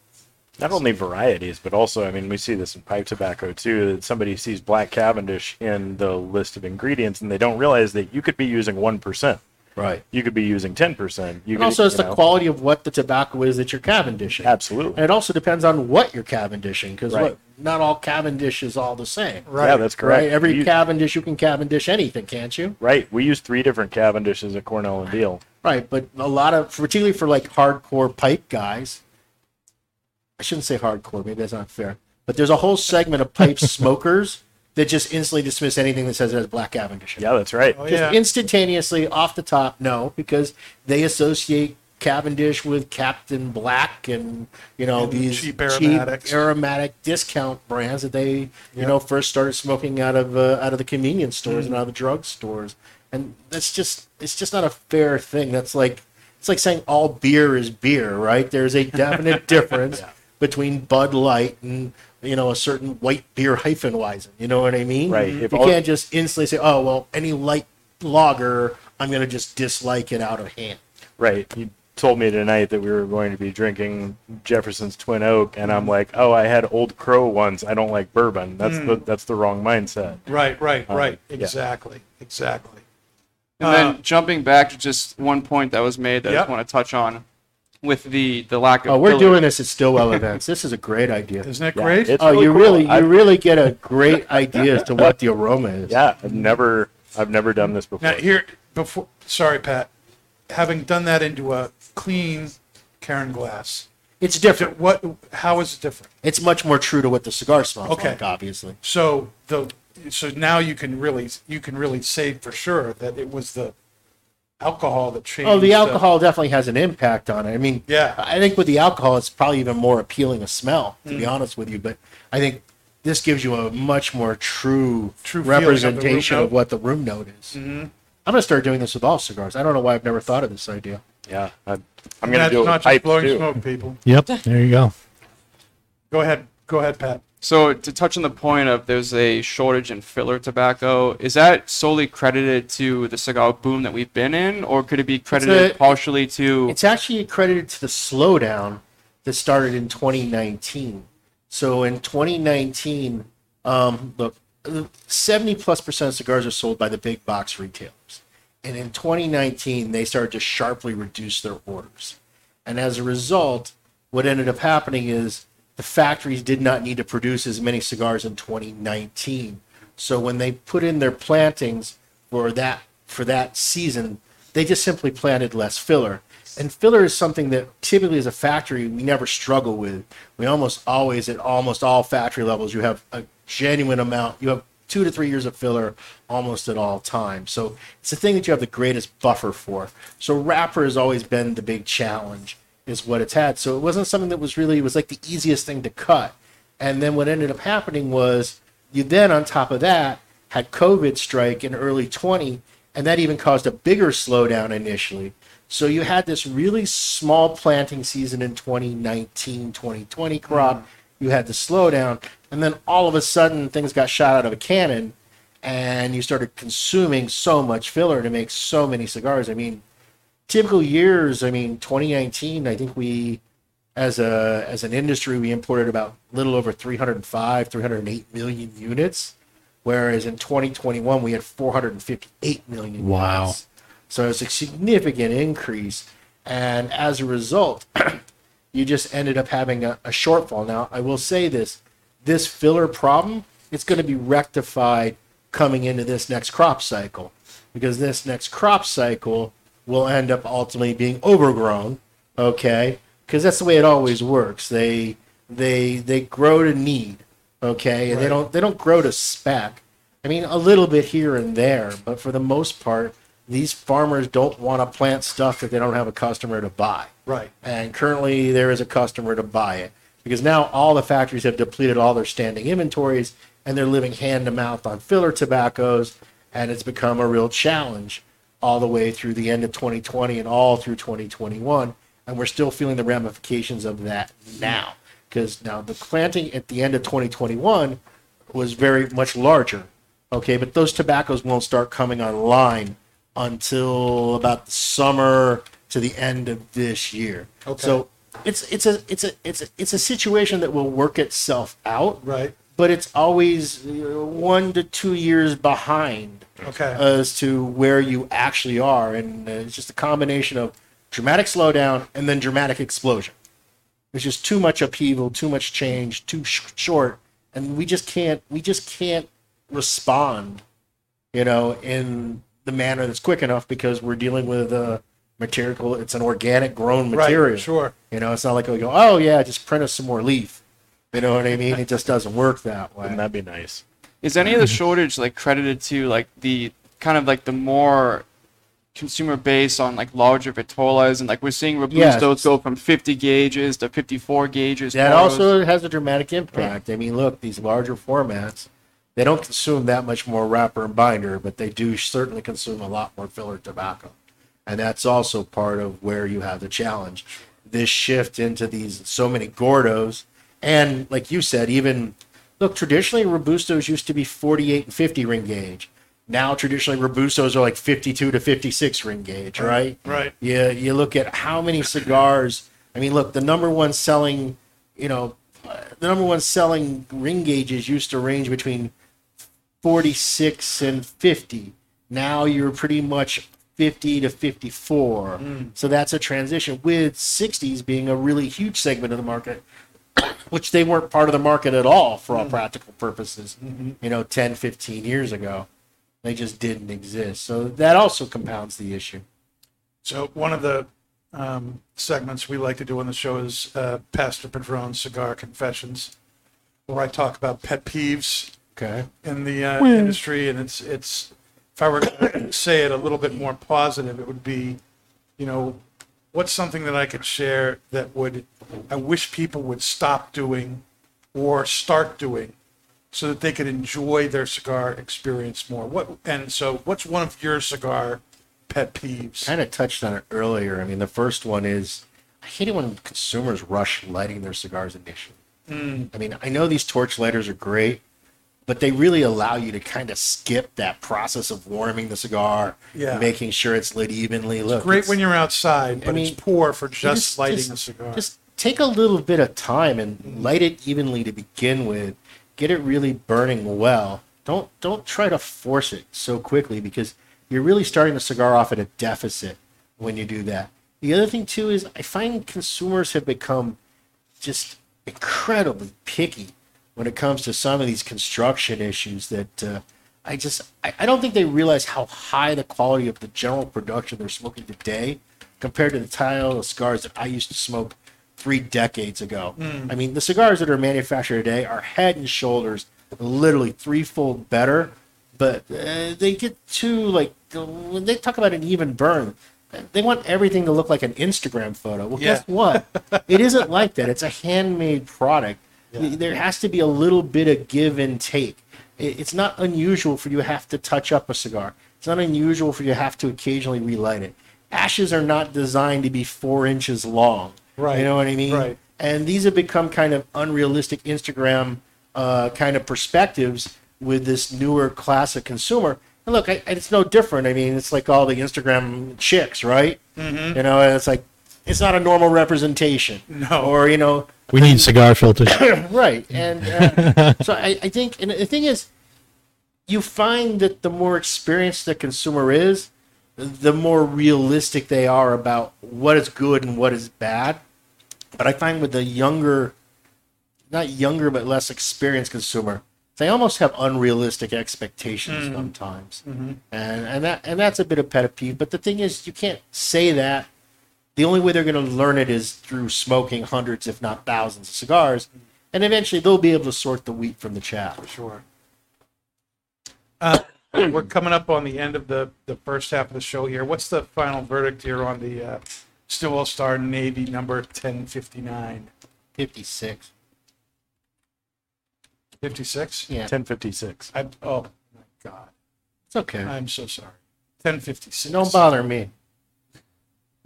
Not only varieties, but also, I mean, we see this in pipe tobacco too. That somebody sees Black Cavendish in the list of ingredients, and they don't realize that you could be using one percent. Right. You could be using ten percent. You And could, also, it's you the know, quality of what the tobacco is that you're Cavendishing. Absolutely. And it also depends on what you're Cavendishing, because Right. not all Cavendish is all the same. Yeah, that's correct. Right. Every You- Cavendish you can Cavendish anything, can't you? Right. We use three different Cavendishes at Cornell and Diehl. Right. But a lot of, particularly for like hardcore pipe guys, I shouldn't say hardcore. Maybe that's not fair. But there's a whole segment of pipe smokers that just instantly dismiss anything that says it has black Cavendish. Yeah, that's right. Oh, Just yeah. instantaneously off the top, no, because they associate Cavendish with Captain Black and you know And these cheap aromatics. aromatic discount brands that they you know first started smoking out of uh, out of the convenience stores Mm-hmm. and out of the drug stores, and that's just it's just not a fair thing. That's like it's like saying all beer is beer, right? There's a definite difference between Bud Light and you know a certain white beer Hefeweizen. You know what I mean? Right. If you all- can't just instantly say, "Oh well, any light lager, I'm going to just dislike it out of hand." Right. You told me tonight that we were going to be drinking Jefferson's Twin Oak, and I'm like, oh, I had Old Crow once. I don't like bourbon. That's the that's the wrong mindset. Right, right, Uh, right. yeah. Exactly, exactly. And Uh, then jumping back to just one point that was made that I just want to touch on with the the lack of Oh, we're filler. doing this at Stillwell events. This is a great idea. Isn't that Yeah, great? it's Oh, you cool. really, you I've- really get a great idea as to what the aroma is. Yeah, I've never I've never done this before. Now here, before, sorry, Pat, having done that into a clean Karen glass, It's different. what? How is it different? It's much more true to what the cigar smells Okay. like, obviously. So the so now you can really you can really say for sure that it was the alcohol that changed. Oh, the alcohol definitely has an impact on it. I mean, Yeah. I think with the alcohol, it's probably even more appealing a smell, to Mm. be honest with you. But I think this gives you a much more true, True feeling of representation of, what the room note is. Mm-hmm. I'm going to start doing this with all cigars. I don't know why I've never thought of this idea. yeah, I, I'm gonna that's do it not with just pipes blowing too. smoke, people. Yep. There you go. Go ahead, go ahead, Pat. So to touch on the point of there's a shortage in filler tobacco, is that solely credited to the cigar boom that we've been in, or could it be credited a- partially to? It's actually credited to the slowdown that started in 2019. So in 2019, um, look, 70 plus percent of cigars are sold by the big box retailers. And in 2019, they started to sharply reduce their orders. And as a result, what ended up happening is the factories did not need to produce as many cigars in 2019. So when they put in their plantings for that for that season, they just simply planted less filler. And filler is something that typically as a factory we never struggle with. We almost always at almost all factory levels you have a genuine amount. You have two to three years of filler almost at all times. So it's the thing that you have the greatest buffer for. So wrapper has always been the big challenge is what it's had. So it wasn't something that was really it was like the easiest thing to cut. And then what ended up happening was you then on top of that had COVID strike in early 20 and that even caused a bigger slowdown initially. So you had this really small planting season in 2019, 2020 crop. Mm-hmm. You had the slowdown and then all of a sudden things got shot out of a cannon and you started consuming so much filler to make so many cigars. I mean, typical years, I mean, 2019, I think we, as a as an industry, we imported about a little over 305, 308 million units, whereas in 2021 we had 458 million. Wow. Units. So it's a significant increase, and as a result, you just ended up having a, a shortfall. Now, I will say this: this filler problem, it's going to be rectified coming into this next crop cycle, because this next crop cycle will end up ultimately being overgrown. Okay, because that's the way it always works. They they they grow to need. Okay, and they don't they don't grow to spec. I mean, a little bit here and there, but for the most part, these farmers don't want to plant stuff that they don't have a customer to buy. Right. And currently, there is a customer to buy it because now all the factories have depleted all their standing inventories and they're living hand to mouth on filler tobaccos, and it's become a real challenge all the way through the end of 2020 and all through 2021. And we're still feeling the ramifications of that now because now the planting at the end of 2021 was very much larger. Okay, but those tobaccos won't start coming online until about the summer to the end of this year. Okay. So it's it's a it's a it's a it's a situation that will work itself out, Right. But it's always uh, one to two years behind Okay. as to where you actually are, and uh, it's just a combination of dramatic slowdown and then dramatic explosion. There's just too much upheaval, too much change, too sh- short, and we just can't we just can't respond, you know, in the manner that's quick enough because we're dealing with a material. It's an organic grown material. Right. Sure. You know, it's not like we go, oh yeah, just print us some more leaf. You know what I mean? It just doesn't work that way. Wouldn't that be nice? Is any of the shortage like credited to like the kind of like the more consumer base on like larger Vitolas and like we're seeing Yes. Robustos go from 50 gauges to 54 gauges. That Toros. also has a dramatic impact. I mean, look, these larger formats, they don't consume that much more wrapper and binder, but they do certainly consume a lot more filler tobacco. And that's also part of where you have the challenge. This shift into these so many Gordos, and like you said, even look, traditionally Robustos used to be 48 and 50 ring gauge. Now, traditionally, Robustos are like 52 to 56 ring gauge, right? Right. You, you look at how many cigars. I mean, look, the number one selling, you know, the number one selling ring gauges used to range between 46 and 50. Now you're pretty much 50 to 54. Mm. So that's a transition with 60s being a really huge segment of the market, which they weren't part of the market at all for all practical purposes, you know, 10, 15 years ago. They just didn't exist. So that also compounds the issue. So one of the um, segments we like to do on the show is uh, Pastor Padron's Cigar Confessions, where I talk about pet peeves Okay. in the uh, industry, and it's it's. If I were to say it a little bit more positive, it would be, you know, what's something that I could share that would I wish people would stop doing or start doing so that they could enjoy their cigar experience more. What and so what's one of your cigar pet peeves? I kind of touched on it earlier. I mean, the first one is I hate it when consumers rush lighting their cigars initially. Hmm. I mean, I know these torch lighters are great, but they really allow you to kind of skip that process of warming the cigar, Yeah. making sure it's lit evenly. Look, Great it's- when you're outside, but mean, it's poor for you just, lighting a cigar. Just take a little bit of time and light it evenly to begin with. Get it really burning well. Don't don't try to force it so quickly because you're really starting the cigar off at a deficit when you do that. The other thing too is I find consumers have become just incredibly picky when it comes to some of these construction issues that uh, I just I, I don't think they realize how high the quality of the general production they're smoking today compared to the style of cigars that I used to smoke three decades ago. I mean, the cigars that are manufactured today are head and shoulders literally threefold better, but uh, they get too like when they talk about an even burn. They want everything to look like an Instagram photo. Well, guess what? it isn't like that. It's a handmade product. There has to be a little bit of give and take. It's not unusual for you to have to touch up a cigar. It's not unusual for you to have to occasionally relight it. Ashes are not designed to be four inches long. Right. You know what I mean? Right. And these have become kind of unrealistic Instagram uh, kind of perspectives with this newer class of consumer. And look, I, it's no different. I mean, it's like all the Instagram chicks, right? Mm-hmm. You know, it's like it's not a normal representation. No. Or you know, We need cigar filters. right and uh, so I, I think and the thing is you find that the more experienced the consumer is the more realistic they are about what is good and what is bad. But i find with the younger not younger but less experienced consumer they almost have unrealistic expectations sometimes. And and that and that's a bit of pet peeve but the thing is you can't say that the only way they're going to learn it is through smoking hundreds, if not thousands, of cigars, and eventually they'll be able to sort the wheat from the chaff. For sure. Uh, we're coming up on the end of the, the first half of the show here. What's the final verdict here on the uh, Stillwell Star Navy number 1059? Fifty-six. 56? Yeah, 1056. I, oh, my God. it's okay. I'm so sorry. 1056. Don't bother me.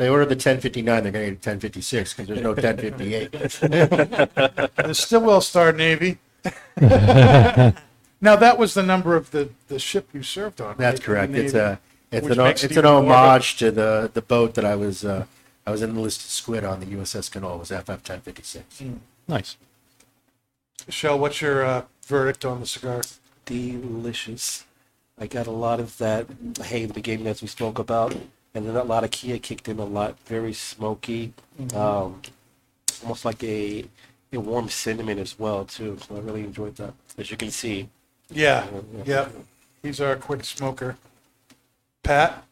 They ordered the 1059. They're going to get 1056 because there's no 1058. The Stillwell Star Navy. now, that was the number of the, the ship you served on. That's right? correct. It's Navy. a it's Which an makes it's an even more homage to the the boat that I was uh, I was in the listed squid on the USS Connole. It was FF 1056. Nice. Shell, what's your uh, verdict on the cigar? delicious. I got a lot of that hay in the beginning as we spoke about, and then Latakia kicked in a lot, very smoky, um, almost like a a warm cinnamon as well too. So I really enjoyed that, as you can see. Yeah, yeah. He's our quick smoker. Pat?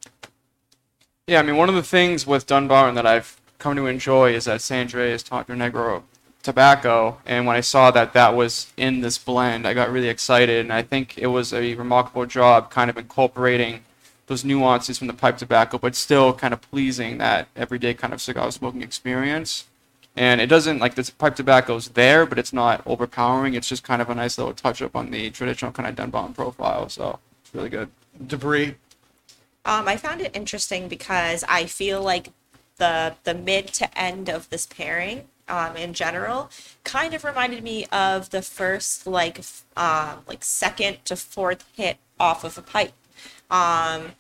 Yeah, I mean, one of the things with Dunbar that I've come to enjoy is that San Andrés Tonto Negro tobacco. And when I saw that that was in this blend, I got really excited. And I think it was a remarkable job kind of incorporating those nuances from the pipe tobacco, but still kind of pleasing that everyday kind of cigar smoking experience. And it doesn't, like, the pipe tobacco's there, but it's not overpowering. It's just kind of a nice little touch up on the traditional kind of Dunbar profile. So it's really good. Debris? Um, I found it interesting because I feel like the the mid to end of this pairing, um, in general, kind of reminded me of the first like f- um, like second to fourth hit off of a pipe. Um,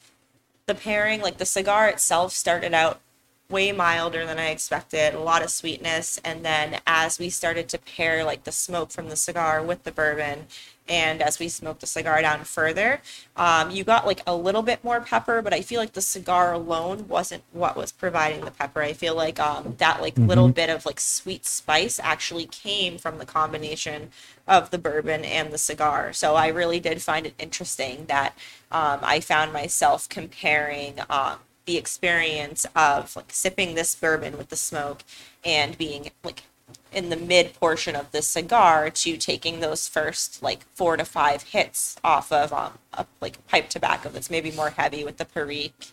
the pairing, like the cigar itself, started out way milder than I expected, a lot of sweetness, and then as we started to pair like the smoke from the cigar with the bourbon, and as we smoked the cigar down further, um, you got like a little bit more pepper, but I feel like the cigar alone wasn't what was providing the pepper. I feel like um, that like little bit of like sweet spice actually came from the combination of the bourbon and the cigar. So I really did find it interesting that um, I found myself comparing um, the experience of like sipping this bourbon with the smoke and being like in the mid portion of the cigar to taking those first like four to five hits off of um a, like pipe tobacco that's maybe more heavy with the perique.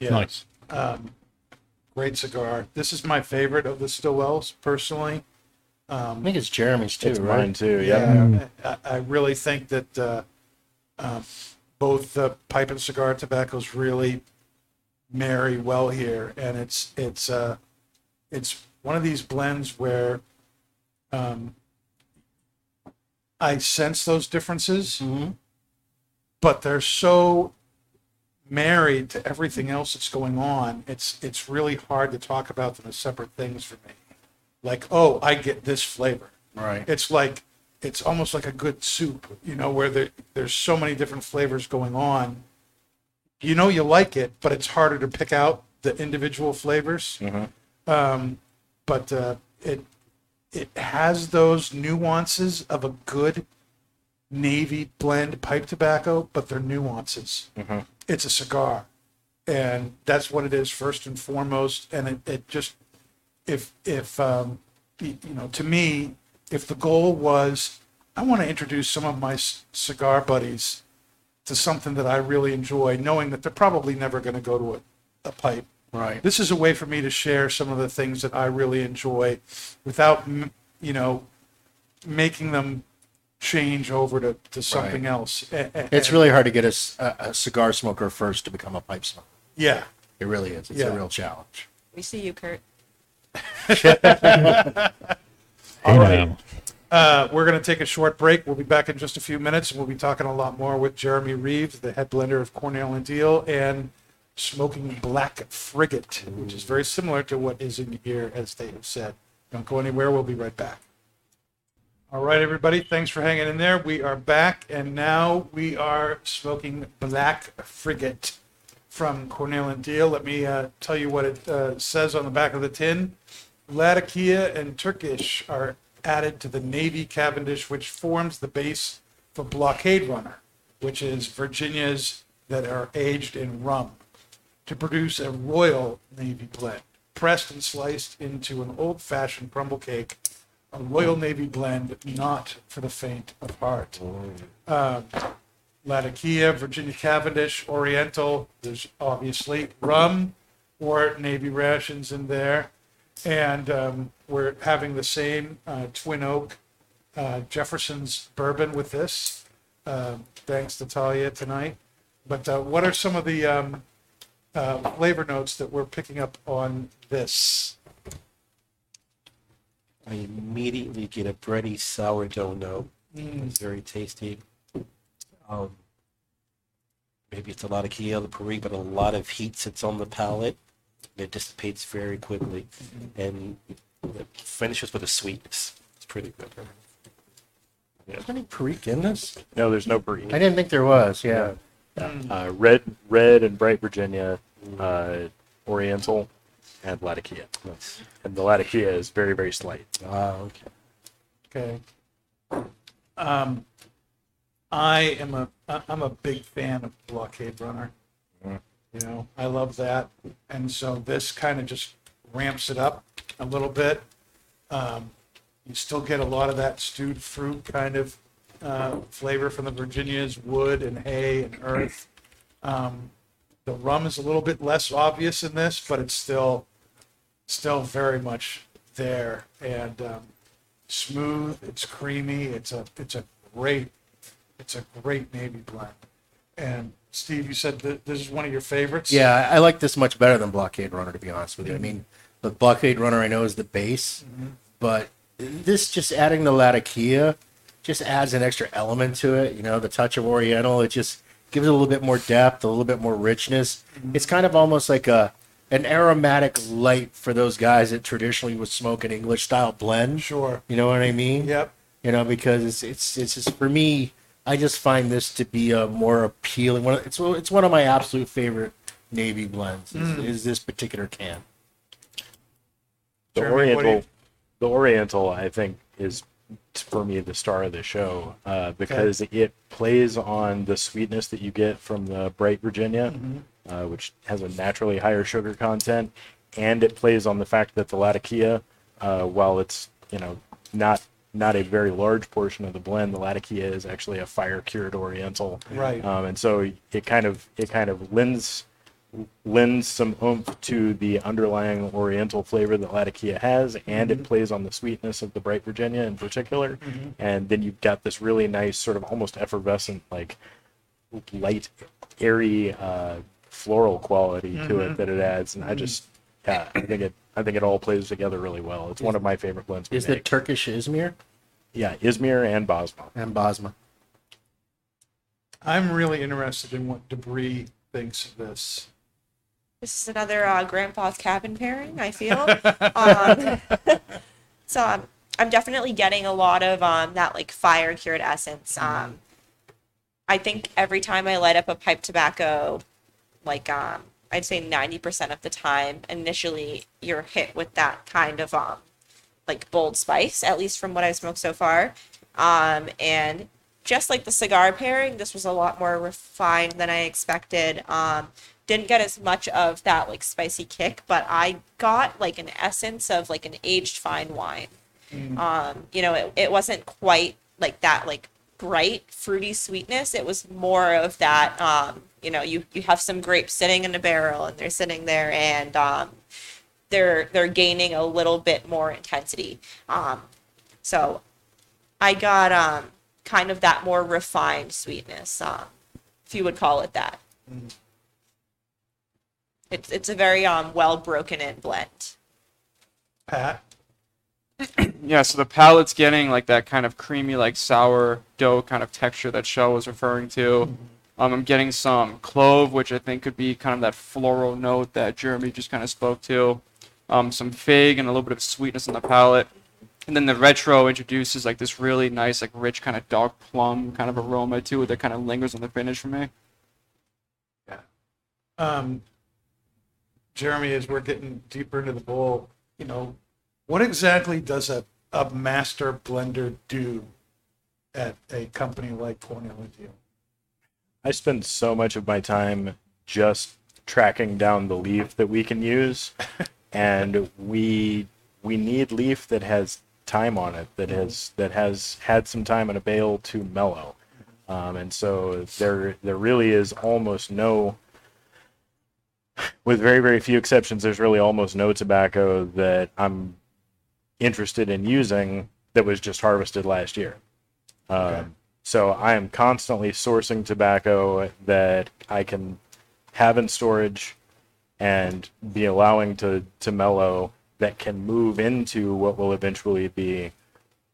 Yeah. Nice. Great cigar. This is my favorite of the Stillwells, personally. I think it's Jeremy's too, It's right? mine too. Yeah. Yeah, I, I really think that uh, uh, both the pipe and cigar tobaccos really marry well here, and it's it's uh, it's one of these blends where um, I sense those differences, but they're so married to everything else that's going on. It's it's really hard to talk about them as separate things for me. Like, oh, I get this flavor. Right. it's like it's almost like a good soup you know where there, there's so many different flavors going on. You know you like it but it's harder to pick out the individual flavors. Um, but uh, it it has those nuances of a good navy blend pipe tobacco but they're nuances. It's a cigar. And that's what it is first and foremost. And it, it just if if um, you know to me if the goal was i want to introduce some of my c- cigar buddies to something that i really enjoy knowing that they're probably never going to go to a, a pipe Right. this is a way for me to share some of the things that i really enjoy without m- you know making them change over to, to something else A- a- It's really hard to get a cigar smoker first to become a pipe smoker. yeah It really is. It's Yeah. a real challenge. We see you, Kurt. Hey, man. Uh, we're going to take a short break. We'll be back in just a few minutes, and we'll be talking a lot more with Jeremy Reeves, the head blender of Cornell and Diehl, and smoking Black Frigate, which is very similar to what is in here, as they have said. Don't go anywhere. We'll be right back. All right, everybody. Thanks for hanging in there. We are back, and now we are smoking Black Frigate from Cornell and Diehl. Let me uh, tell you what it uh, says on the back of the tin. Latakia and Turkish are added to the Navy Cavendish, which forms the base for Blockade Runner, which is Virginia's that are aged in rum, to produce a Royal Navy blend, pressed and sliced into an old-fashioned crumble cake. A Royal Navy blend, not for the faint of heart. Um, Latakia, Virginia Cavendish, Oriental. There's obviously rum or Navy rations in there. And um, we're having the same uh, Twin Oak uh, Jefferson's bourbon with this. Uh, thanks to Talia tonight. But uh, what are some of the um, uh, flavor notes that we're picking up on this? I immediately get a bready sourdough note. It's very tasty. Um, maybe it's Latakia, the Perique, but a lot of heat sits on the palate. It dissipates very quickly, and it finishes with a sweetness. It's pretty good. Is there any Perique in this? No, there's no Brie. I didn't think there was. Yeah. Uh, red, red, and bright Virginia, uh, Oriental, and Latakia. Nice. And the Latakia is very, very slight. Ah, okay. Okay. Um, I am a I'm a big fan of Blockade Runner. You know, I love that, and so this kind of just ramps it up a little bit. Um, you still get a lot of that stewed fruit kind of uh, flavor from the Virginias, wood and hay and earth. Um, the rum is a little bit less obvious in this, but it's still still very much there and um, smooth. It's creamy. It's a it's a great it's a great navy blend. And Steve, you said that this is one of your favorites. Yeah, I like this much better than Blockade Runner, to be honest with you. I mean, the Blockade Runner I know is the base, mm-hmm. but this just adding the Latakia just adds an extra element to it. You know, the touch of Oriental, it just gives it a little bit more depth, a little bit more richness. Mm-hmm. It's kind of almost like a an aromatic light for those guys that traditionally would smoke an English style blend. Sure. You know what I mean? Yep. you know because it's it's it's just for me i just find this to be a more appealing one it's it's one of my absolute favorite navy blends is, is this particular can. The Jeremy, what do you- Oriental, the Oriental, I think, is for me the star of the show uh, because it plays on the sweetness that you get from the bright Virginia, uh, which has a naturally higher sugar content, and it plays on the fact that the Latakia, uh, while it's you know not not a very large portion of the blend, the Latakia is actually a fire cured Oriental, Right. Um, and so it kind of it kind of lends lends some oomph to the underlying oriental flavor that Latakia has, and it plays on the sweetness of the bright Virginia in particular. And then you've got this really nice, sort of almost effervescent, like light, airy, uh, floral quality to it that it adds. And I just, yeah, I think it, I think it all plays together really well. It's one of my favorite blends. We is the turkish izmir yeah, Izmir and Basma. and Basma. I'm really interested in what Debris thinks of this. This is another uh, grandpa's cabin pairing. I feel. um, so um, I'm definitely getting a lot of um, that like fire cured essence. Um, I think every time I light up a pipe tobacco, like um, I'd say 90% of the time, initially you're hit with that kind of um, like bold spice, at least from what I've smoked so far. Um, and just like the cigar pairing, this was a lot more refined than I expected. Um, didn't get as much of that like spicy kick, but I got like an essence of like an aged fine wine. Um, you know, it, it wasn't quite like that like bright fruity sweetness. It was more of that um, you know, you you have some grapes sitting in a barrel and they're sitting there and um they're they're gaining a little bit more intensity. Um, so I got um, kind of that more refined sweetness, um, if you would call it that. It's it's a very um, well broken in blend. Pat, Yeah, so the palate's getting like that kind of creamy, like sour dough kind of texture that Shell was referring to. Um, I'm getting some clove, which I think could be kind of that floral note that Jeremy just kind of spoke to. Um, some fig and a little bit of sweetness on the palate. And then the retro introduces like this really nice, like rich kind of dark plum kind of aroma to it that kind of lingers on the finish for me. Yeah. Um, Jeremy, as we're getting deeper into the bowl, you know, what exactly does a, a master blender do at a company like Cornell Diehl? I spend so much of my time just tracking down the leaf that we can use, and we we need leaf that has time on it that has that has had some time in a bale to mellow, um, and so there there really is almost no, with very very few exceptions, there's really almost no tobacco that I'm interested in using that was just harvested last year. Um, so I am constantly sourcing tobacco that I can have in storage and be allowing to, to mellow that can move into what will eventually be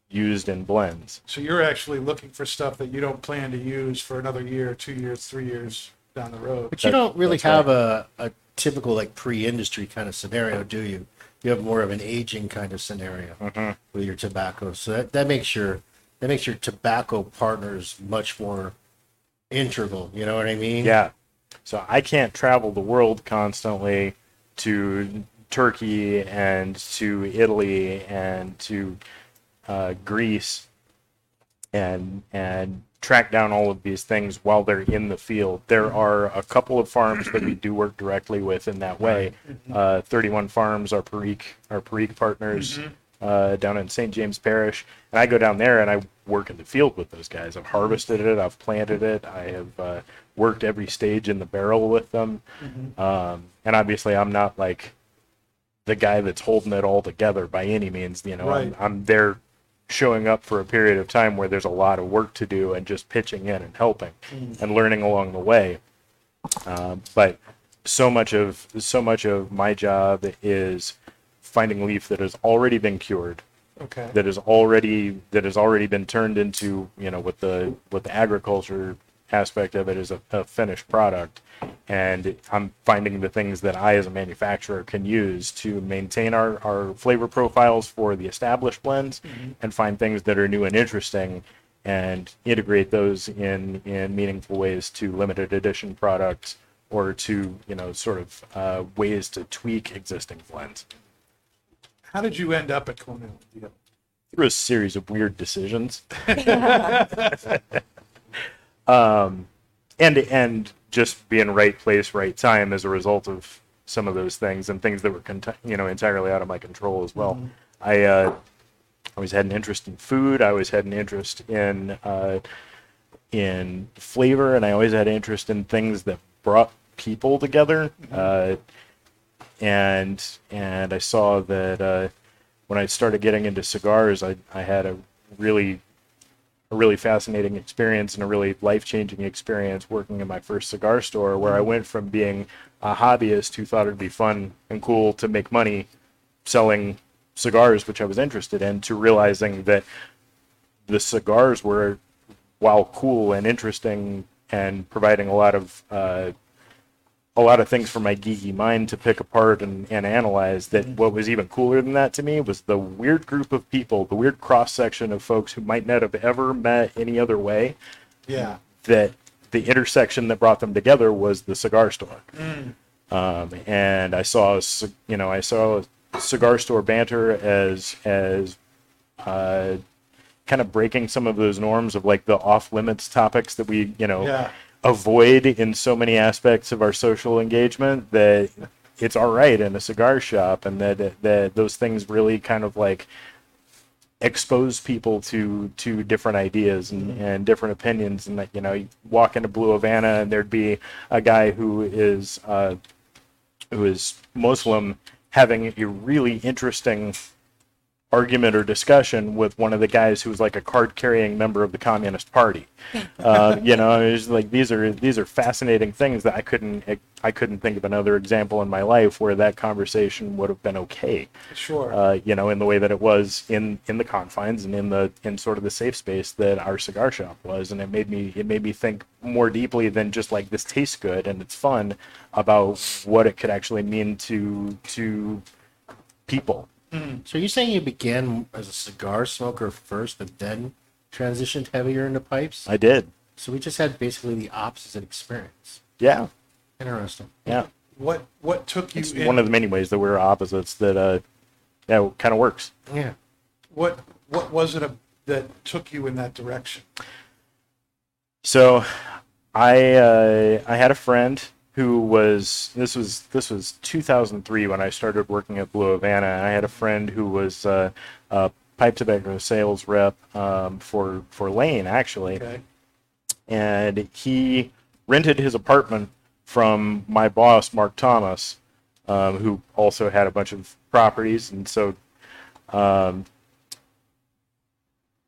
used in blends. So you're actually looking for stuff that you don't plan to use for another year, two years, three years. down the road. But you don't really that's right. have a, a typical like pre-industry kind of scenario, do you? You have more of an aging kind of scenario Mm-hmm. with your tobacco. So that, that makes your that makes your tobacco partners much more integral. You know what I mean? Yeah. So I can't travel the world constantly to Turkey and to Italy and to uh, Greece and and track down all of these things while they're in the field. There are a couple of farms that we do work directly with in that way. Uh, 31 Farms, our Perique, our Perique partners uh, down in St. James Parish, and I go down there and I work in the field with those guys. I've harvested it, I've planted it, I have uh, worked every stage in the barrel with them, um, and obviously I'm not like the guy that's holding it all together by any means. You know, I'm, I'm there showing up for a period of time where there's a lot of work to do and just pitching in and helping and learning along the way. Um, but so much of so much of my job is finding leaf that has already been cured, Okay. that is already that has already been turned into you know with the with the agriculture aspect of it is a, a finished product and i'm finding the things that i as a manufacturer can use to maintain our, our flavor profiles for the established blends and find things that are new and interesting and integrate those in in meaningful ways to limited edition products or to you know sort of uh, ways to tweak existing blends How did you end up at Cornell? Through a series of weird decisions. um, and and just being right place, right time as a result of some of those things and things that were cont- you know entirely out of my control as well. I uh, always had an interest in food. I always had an interest in uh, in flavor, and I always had an interest in things that brought people together. Uh, and and I saw that uh, when I started getting into cigars, I, I had a really a really fascinating experience and a really life changing experience working in my first cigar store, where I went from being a hobbyist who thought it'd be fun and cool to make money selling cigars, which I was interested in, to realizing that the cigars were, while cool and interesting and providing a lot of uh, a lot of things for my geeky mind to pick apart and, and analyze that what was even cooler than that to me was the weird group of people the weird cross section of folks who might not have ever met any other way Yeah. that the intersection that brought them together was the cigar store um, and i saw you know i saw cigar store banter as as uh, kind of breaking some of those norms of like the off limits topics that we you know Yeah. Avoid in so many aspects of our social engagement that it's all right in a cigar shop and that that those things really kind of like expose people to to different ideas and, and different opinions. And that you know you walk into blue havana and there'd be a guy who is uh who is muslim having a really interesting argument or discussion with one of the guys who was like a card carrying member of the communist party uh, you know it's like these are these are fascinating things that i couldn't i couldn't think of another example in my life where that conversation would have been okay Sure. uh, you know, in the way that it was in in the confines and in the in sort of the safe space that our cigar shop was, and it made me it made me think more deeply than just like this tastes good and it's fun about what it could actually mean to to people. So you're saying you began as a cigar smoker first, but then transitioned heavier into pipes? I did, So we just had basically the opposite experience. yeah, Interesting. yeah. what what took you It's in, one of the many ways that we're opposites that uh, yeah, kind of works. Yeah. what what was it a, that took you in that direction? So, I uh, I had a friend who was this was this was 2003 when I started working at Blue Havana. I had a friend who was uh, a pipe tobacco sales rep um, for for Lane actually, Okay. and he rented his apartment from my boss Mark Thomas, um, who also had a bunch of properties, and so um,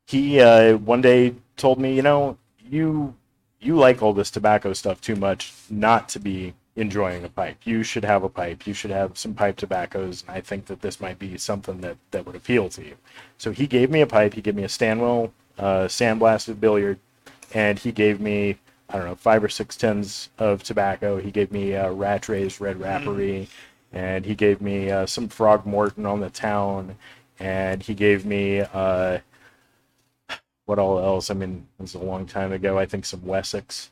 he uh, one day told me, you know, you you like all this tobacco stuff too much not to be enjoying a pipe. You should have a pipe. You should have some pipe tobaccos, and I think that this might be something that that would appeal to you. So he gave me a pipe. He gave me a Stanwell uh, sandblasted billiard, and he gave me I don't know five or six tins of tobacco. He gave me uh, Rattray's Red Rapparee, and he gave me uh, some Frog Morton on the town, and he gave me uh, what all else? I mean, it was a long time ago. I think some Wessex,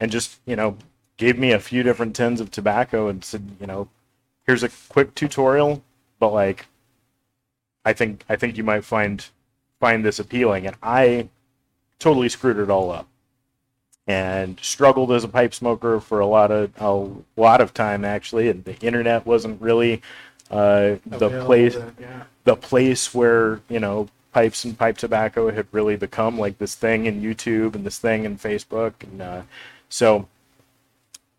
and just you know gave me a few different tins of tobacco and said, you know, here's a quick tutorial, but like, I think I think you might find find this appealing, and I totally screwed it all up and struggled as a pipe smoker for a lot of a lot of time actually and the internet wasn't really uh, the place then, yeah. the place where you know pipes and pipe tobacco had really become like this thing in YouTube and this thing in Facebook and uh, so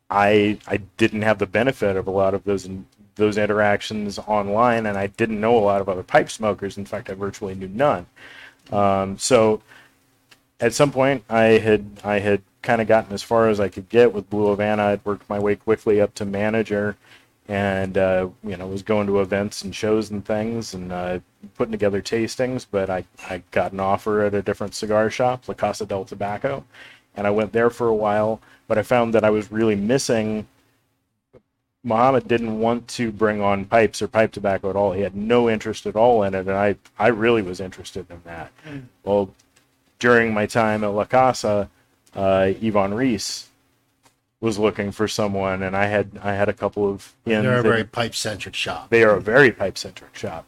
I I didn't have the benefit of a lot of those those interactions online, and I didn't know a lot of other pipe smokers. In fact, I virtually knew none. Um, so at some point, I had I had kind of gotten as far as I could get with Blue Havana. I'd worked my way quickly up to manager, and uh, you know was going to events and shows and things, and uh, putting together tastings. But I I got an offer at a different cigar shop, La Casa del Tobacco, and I went there for a while. But I found that I was really missing Muhammad didn't want to bring on pipes or pipe tobacco at all. He had no interest at all in it, and I, I really was interested in that. Well, during my time at La Casa, uh, Iwan Ries was looking for someone, and I had I had a couple of They're a very pipe centric shop. they are a very pipe centric shop.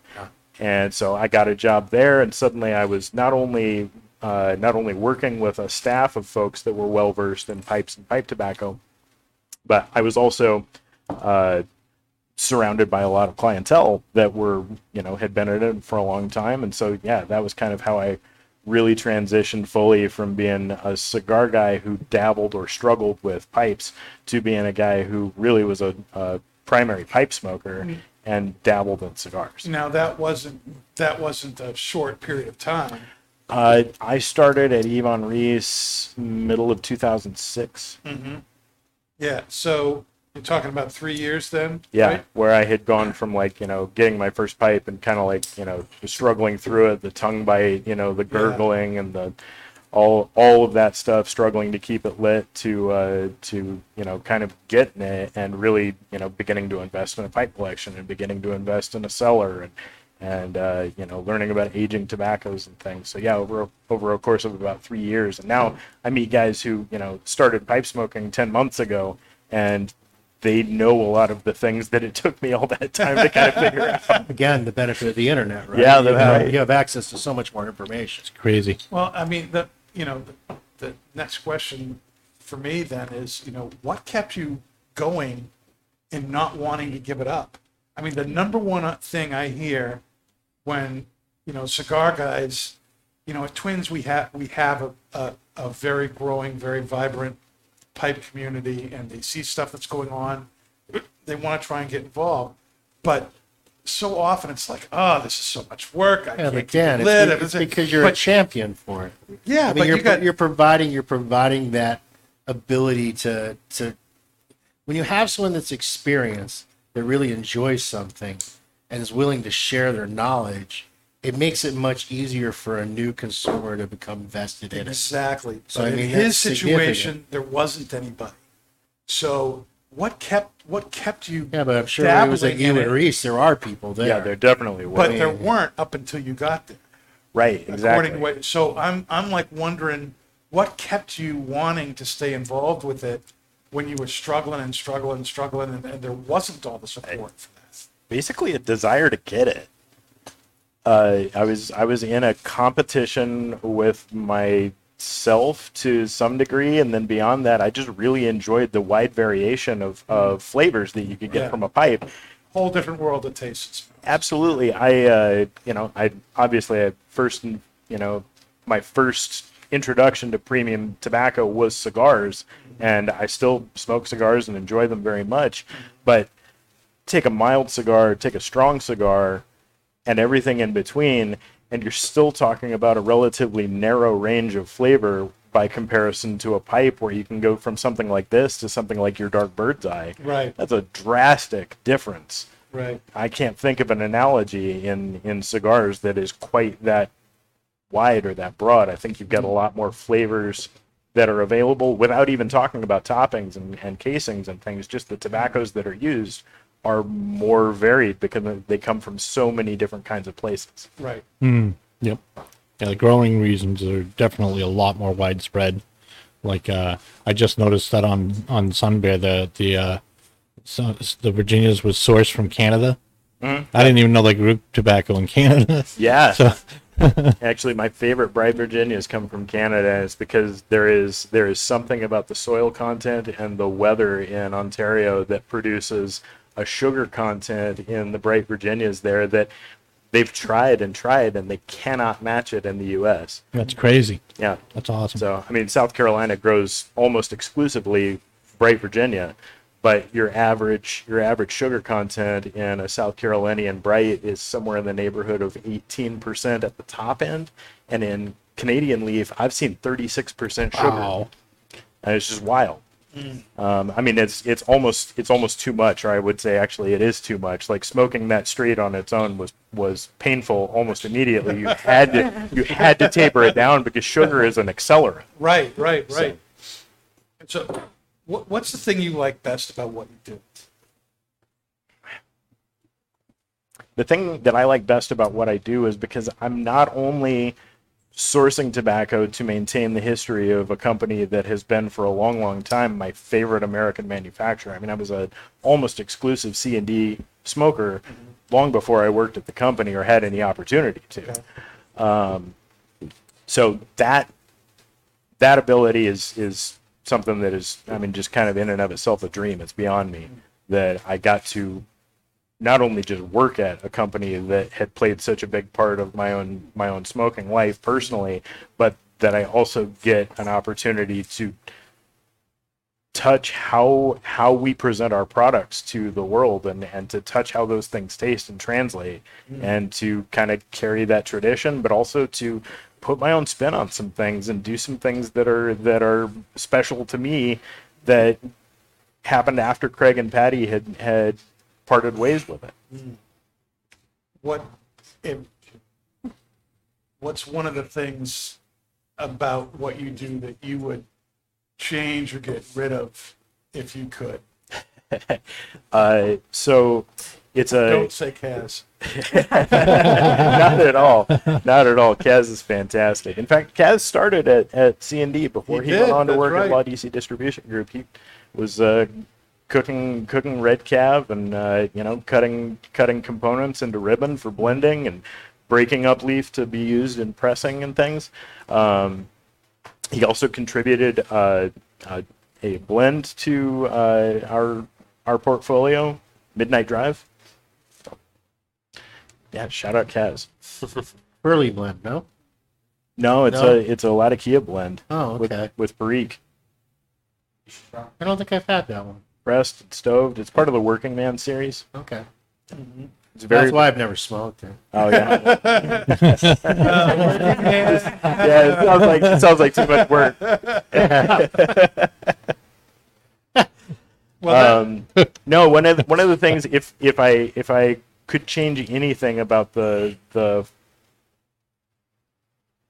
And so I got a job there, and suddenly I was not only uh, not only working with a staff of folks that were well versed in pipes and pipe tobacco, but I was also uh, surrounded by a lot of clientele that were you know had been in it for a long time, and so yeah, that was kind of how I really transitioned fully from being a cigar guy who dabbled or struggled with pipes to being a guy who really was a, a primary pipe smoker and dabbled in cigars. Now that wasn't that wasn't a short period of time. Uh, I started at Iwan Ries middle of 2006. Yeah. So you're talking about three years then. Yeah, right? where I had gone from like you know getting my first pipe and kind of like you know struggling through it, the tongue bite, you know the gurgling and the all all of that stuff, struggling to keep it lit, to uh, to you know kind of getting it and really you know beginning to invest in a pipe collection and beginning to invest in a cellar and and uh, you know learning about aging tobaccos and things. So yeah, over a, over a course of about three years, and now I meet guys who you know started pipe smoking ten months ago and they know a lot of the things that it took me all that time to kind of figure out. Again, the benefit of the internet, right? Yeah, you have, right. you have access to so much more information. It's crazy. Well, I mean, the you know the, the next question for me then is you know what kept you going and not wanting to give it up. I mean, the number one uh, thing I hear when you know cigar guys, you know, at Twins we have we have a, a, a very growing, very vibrant pipe community, and they see stuff that's going on, they want to try and get involved, but so often it's like, oh, this is so much work. I Yeah, can't again, it lit. it's, it's because you're a champion for it. yeah, I mean, but you're, you got you're providing you're providing that ability to to when you have someone that's experienced that really enjoys something and is willing to share their knowledge, it makes it much easier for a new consumer to become vested in it. Exactly. So, but I mean, in his situation, there wasn't anybody. So what kept what kept you? Yeah, but I'm sure it was at dabbling in you and Reese. There are people there. Yeah, there definitely were. But there weren't up until you got there. right, exactly. what, so I'm I'm like wondering what kept you wanting to stay involved with it when you were struggling and struggling and struggling and, and there wasn't all the support for that. Basically, a desire to get it. Uh, I was I was in a competition with myself to some degree, and then beyond that, I just really enjoyed the wide variation of, of flavors that you could get Yeah. from a pipe. Whole different world of tastes. Absolutely. I, uh, you know, I obviously I first, you know, my first introduction to premium tobacco was cigars, and I still smoke cigars and enjoy them very much. But take a mild cigar, take a strong cigar, and everything in between, and you're still talking about a relatively narrow range of flavor by comparison to a pipe where you can go from something like this to something like your dark bird's eye. Right. That's a drastic difference. Right. I can't think of an analogy in in cigars that is quite that wide or that broad. I think you've got a mm-hmm. lot more flavors that are available without even talking about toppings and, and casings and things. Just the tobaccos that are used are more varied because they come from so many different kinds of places. Right. Yep. Yeah, the growing reasons are definitely a lot more widespread. Like uh, I just noticed that on on Sun Bear the the uh, so, the Virginias was sourced from Canada. I didn't even know they grew tobacco in Canada. Yeah. So- Actually, my favorite bright Virginias come from Canada. and It's because there is there is something about the soil content and the weather in Ontario that produces a sugar content in the bright Virginias there that they've tried and tried and they cannot match it in the U.S. That's crazy. Yeah. That's awesome. So, I mean, South Carolina grows almost exclusively bright Virginia, but your average your average sugar content in a South Carolinian bright is somewhere in the neighborhood of 18% at the top end, and in Canadian leaf, I've seen 36% sugar. Wow. And it's just wild. Um, I mean, it's it's almost it's almost too much, or I would say actually it is too much. Like smoking that straight on its own was was painful almost immediately. You had to you had to taper it down because sugar is an accelerant. Right, right, right. And so, what, what's the thing you like best about what you do? the thing that I like best about what I do is because I'm not only sourcing tobacco to maintain the history of a company that has been for a long, long time my favorite American manufacturer. I mean, I was a almost exclusive C and D smoker long before I worked at the company or had any opportunity to. Um, so that that ability is is something that is, I mean, just kind of in and of itself a dream. It's beyond me that I got to not only just work at a company that had played such a big part of my own my own smoking life personally, but that I also get an opportunity to touch how how we present our products to the world and and to touch how those things taste and translate mm. and to kind of carry that tradition but also to put my own spin on some things and do some things that are that are special to me that happened after Craig and Patty had had parted ways with it. What, if, what's one of the things about what you do that you would change or get rid of if you could? Uh, so it's a Don't say Kaz. not at all, not at all. Kaz is fantastic. In fact, Kaz started at at C and D before He he, went on to work right. at Laudisi Distribution Group. He was uh, cooking cooking red cab and uh, you know cutting cutting components into ribbon for blending and breaking up leaf to be used in pressing and things. Um, he also contributed uh, uh, a blend to uh, our our portfolio, Midnight Drive. Yeah, shout out Kaz. Early blend, no? No, it's No? a it's a Latakia blend. Oh, with, okay. With Barrique. I don't think I've had that one. Pressed, and stoved. It's part of the Working Man series. Okay. It's very. That's why I've never smoked it. Oh yeah. yeah, it sounds like it sounds like too much work. Well, um, no, one of the, one of the things if if I if I could change anything about the the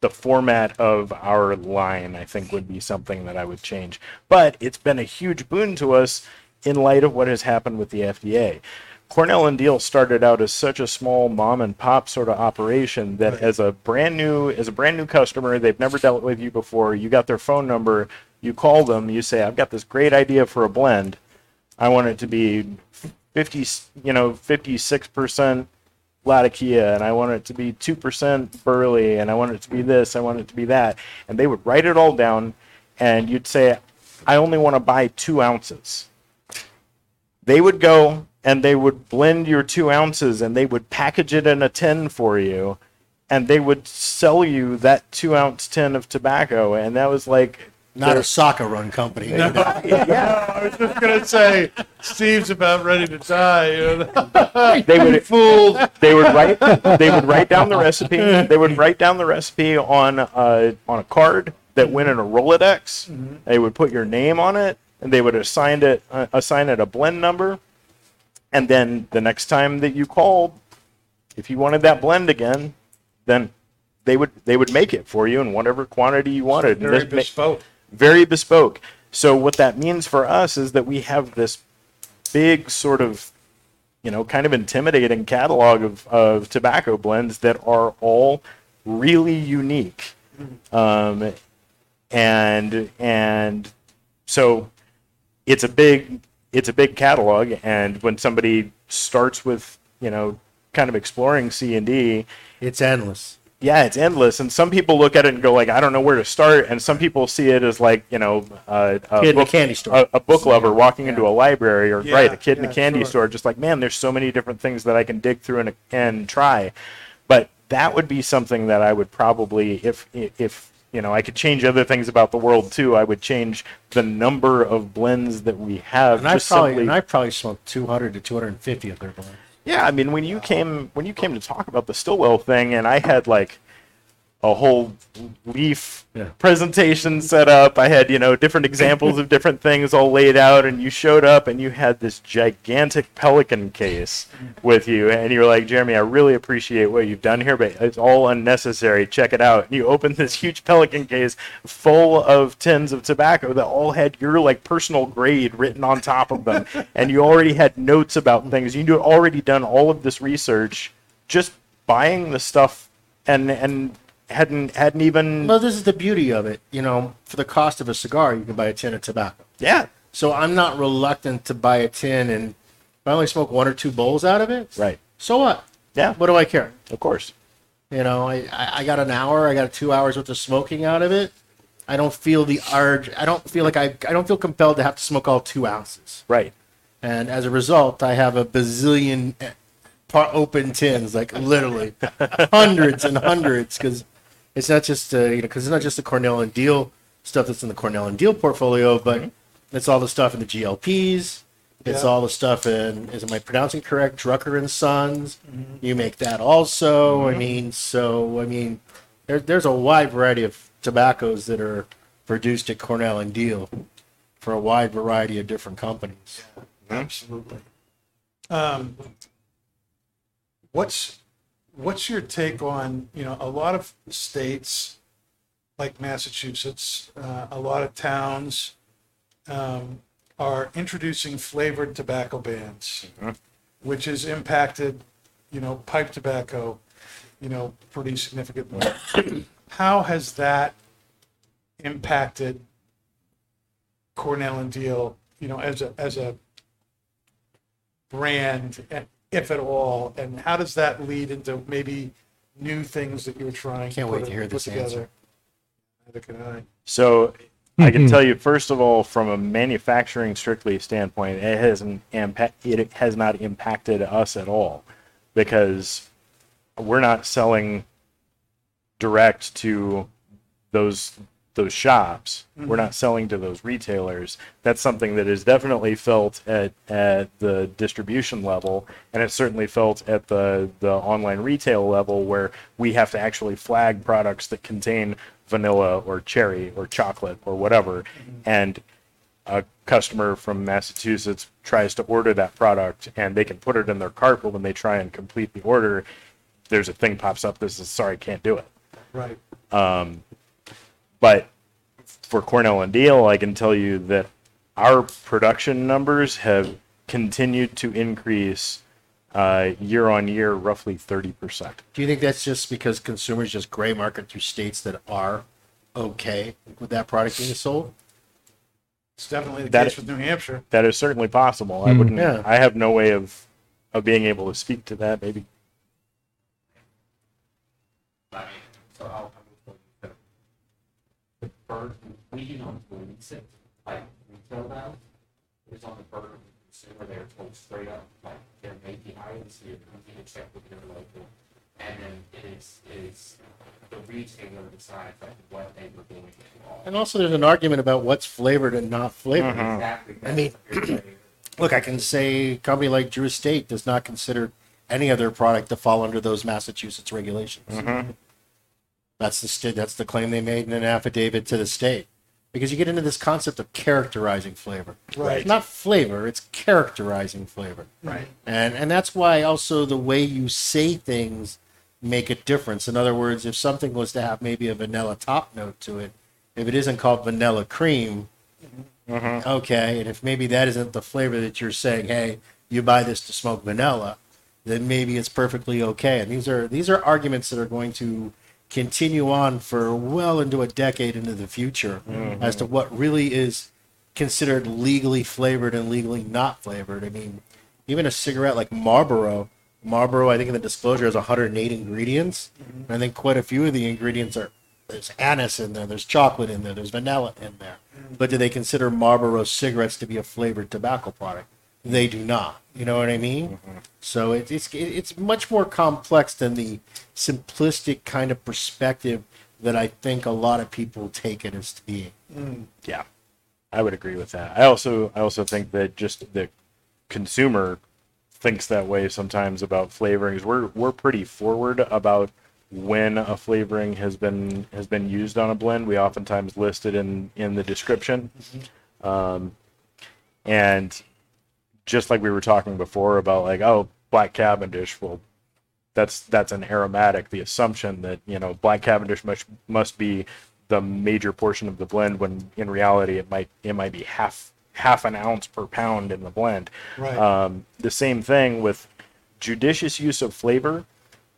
the format of our line, I think would be something that I would change. But it's been a huge boon to us in light of what has happened with the FDA. Cornell and Diehl started out as such a small mom and pop sort of operation that as a brand new as a brand new customer, they've never dealt with you before. You got their phone number, you call them, you say, "I've got this great idea for a blend. I want it to be 50, you know, 56% Latakia, and I want it to be 2% Burley, and I want it to be this, I want it to be that. And they would write it all down, and you'd say, I only want to buy two ounces. They would go and they would blend your two ounces and they would package it in a tin for you, and they would sell you that two ounce tin of tobacco. And that was like, Not a Saka run company. yeah, I was just gonna say Steve's about ready to die. You know? they would Fooled. they would write they would write down the recipe they would write down the recipe on a, on a card that went in a rolodex mm-hmm. they would put your name on it and they would assign it uh, assign it a blend number and then the next time that you called if you wanted that blend again then they would they would make it for you in whatever quantity you wanted Very this ma- bespoke. very bespoke. So what that means for us is that we have this big sort of you know kind of intimidating catalog of, of tobacco blends that are all really unique um, and and so it's a big it's a big catalog and when somebody starts with you know kind of exploring c and d It's endless. yeah, it's endless, and some people look at it and go like, I don't know where to start, and some people see it as like, you know, uh, a, Kid in a book, candy store. a, a book lover walking into a library, or Yeah, right, a kid in yeah, a candy sure. store, just like, man, there's so many different things that I can dig through and and try, but that would be something that I would probably, if if you know, I could change other things about the world too. I would change the number of blends that we have. And I probably simply, and I probably smoked 200 to 250 of their blends. yeah, I mean, when you came when you came to talk about the Stillwell thing, and I had like a whole leaf Yeah. presentation set up. I had you know different examples of different things all laid out, and you showed up and you had this gigantic pelican case with you, and you were like, Jeremy, I really appreciate what you've done here, but it's all unnecessary. Check it out. And you opened this huge pelican case full of tins of tobacco that all had your like personal grade written on top of them, and you already had notes about things. You'd already done all of this research, just buying the stuff, and and hadn't hadn't even Well, this is the beauty of it. You know, for the cost of a cigar, you can buy a tin of tobacco. yeah So I'm not reluctant to buy a tin, and if I only smoke one or two bowls out of it, right so what? yeah What do I care? of course You know, I, I got an hour, I got two hours worth of smoking out of it. I don't feel the urge. I don't feel like I. I don't feel compelled to have to smoke all two ounces. right And as a result, I have a bazillion eh, open tins, like literally hundreds and hundreds, because it's not just uh, you know, because it's not just the Cornell and Diehl stuff that's in the Cornell and Diehl portfolio, but it's all the stuff in the GLPs. It's Yeah. all the stuff in. Is am I pronouncing correct? Drucquer and Sons. You make that also. I mean, so I mean, there, there's a wide variety of tobaccos that are produced at Cornell and Diehl for a wide variety of different companies. Absolutely. Um, what's what's your take on you know a lot of states like Massachusetts, uh, a lot of towns um, are introducing flavored tobacco bans, which has impacted you know pipe tobacco, you know pretty significantly. How has that impacted Cornell and Diehl, you know, as a as a brand, eh, if at all, and how does that lead into maybe new things that you're trying? Can't to wait to hear put this together? answer. Neither can I. So I can mm-hmm. tell you first of all, from a manufacturing strictly standpoint, it hasn't impact, it has not impacted us at all because we're not selling direct to those those shops. We're not selling to those retailers. That's something that is definitely felt at at the distribution level, and it's certainly felt at the the online retail level where we have to actually flag products that contain vanilla or cherry or chocolate or whatever, mm-hmm. and a customer from Massachusetts tries to order that product and they can put it in their cart, but when they try and complete the order, there's a thing pops up that says, sorry, can't do it. Right. Um, But for Cornell and Diehl, I can tell you that our production numbers have continued to increase uh, year on year, roughly 30%. Do you think that's just because consumers just gray market through states that are okay with that product being sold? It's definitely the That- case with New Hampshire. That is certainly possible. I wouldn't, Yeah. I have no way of, of being able to speak to that. Maybe I'll, I'm the burden, we on release it, like retail now, is on the burden of the consumer, they're told straight up, like, there may be items here, you can check with your local. And then it is, it is the retailer decides like what they were going to all. And also, there's an argument about what's flavored and not flavored. Mm-hmm. Exactly. I mean, Look, I can say a company like Drew Estate does not consider any other product to fall under those Massachusetts regulations. Mm-hmm. That's the sta- that's the claim they made in an affidavit to the state. Because you get into this concept of characterizing flavor. Right. Not flavor, it's characterizing flavor. Right. And and that's why also the way you say things make a difference. In other words, if something was to have maybe a vanilla top note to it, if it isn't called vanilla cream, mm-hmm. okay, and if maybe that isn't the flavor that you're saying, hey, you buy this to smoke vanilla, then maybe it's perfectly okay. And these are these are arguments that are going to continue on for well into a decade into the future mm-hmm. as to what really is considered legally flavored and legally not flavored. I mean, even a cigarette like Marlboro, Marlboro, I think in the disclosure has 108 ingredients. Mm-hmm. And I think quite a few of the ingredients are there's anise in there, there's chocolate in there, there's vanilla in there. Mm-hmm. But do they consider Marlboro cigarettes to be a flavored tobacco product? They do not. You know what I mean? So it, it's it's much more complex than the simplistic kind of perspective that I think a lot of people take it as to being. Yeah, I would agree with that. I also I also think that just the consumer thinks that way sometimes about flavorings. We're we're pretty forward about when a flavoring has been has been used on a blend. We oftentimes list it in in the description, um, and just like we were talking before about like oh black Cavendish, well that's that's an aromatic. The assumption that you know black Cavendish must must be the major portion of the blend when in reality it might it might be half half an ounce per pound in the blend. Right. Um, the same thing with judicious use of flavor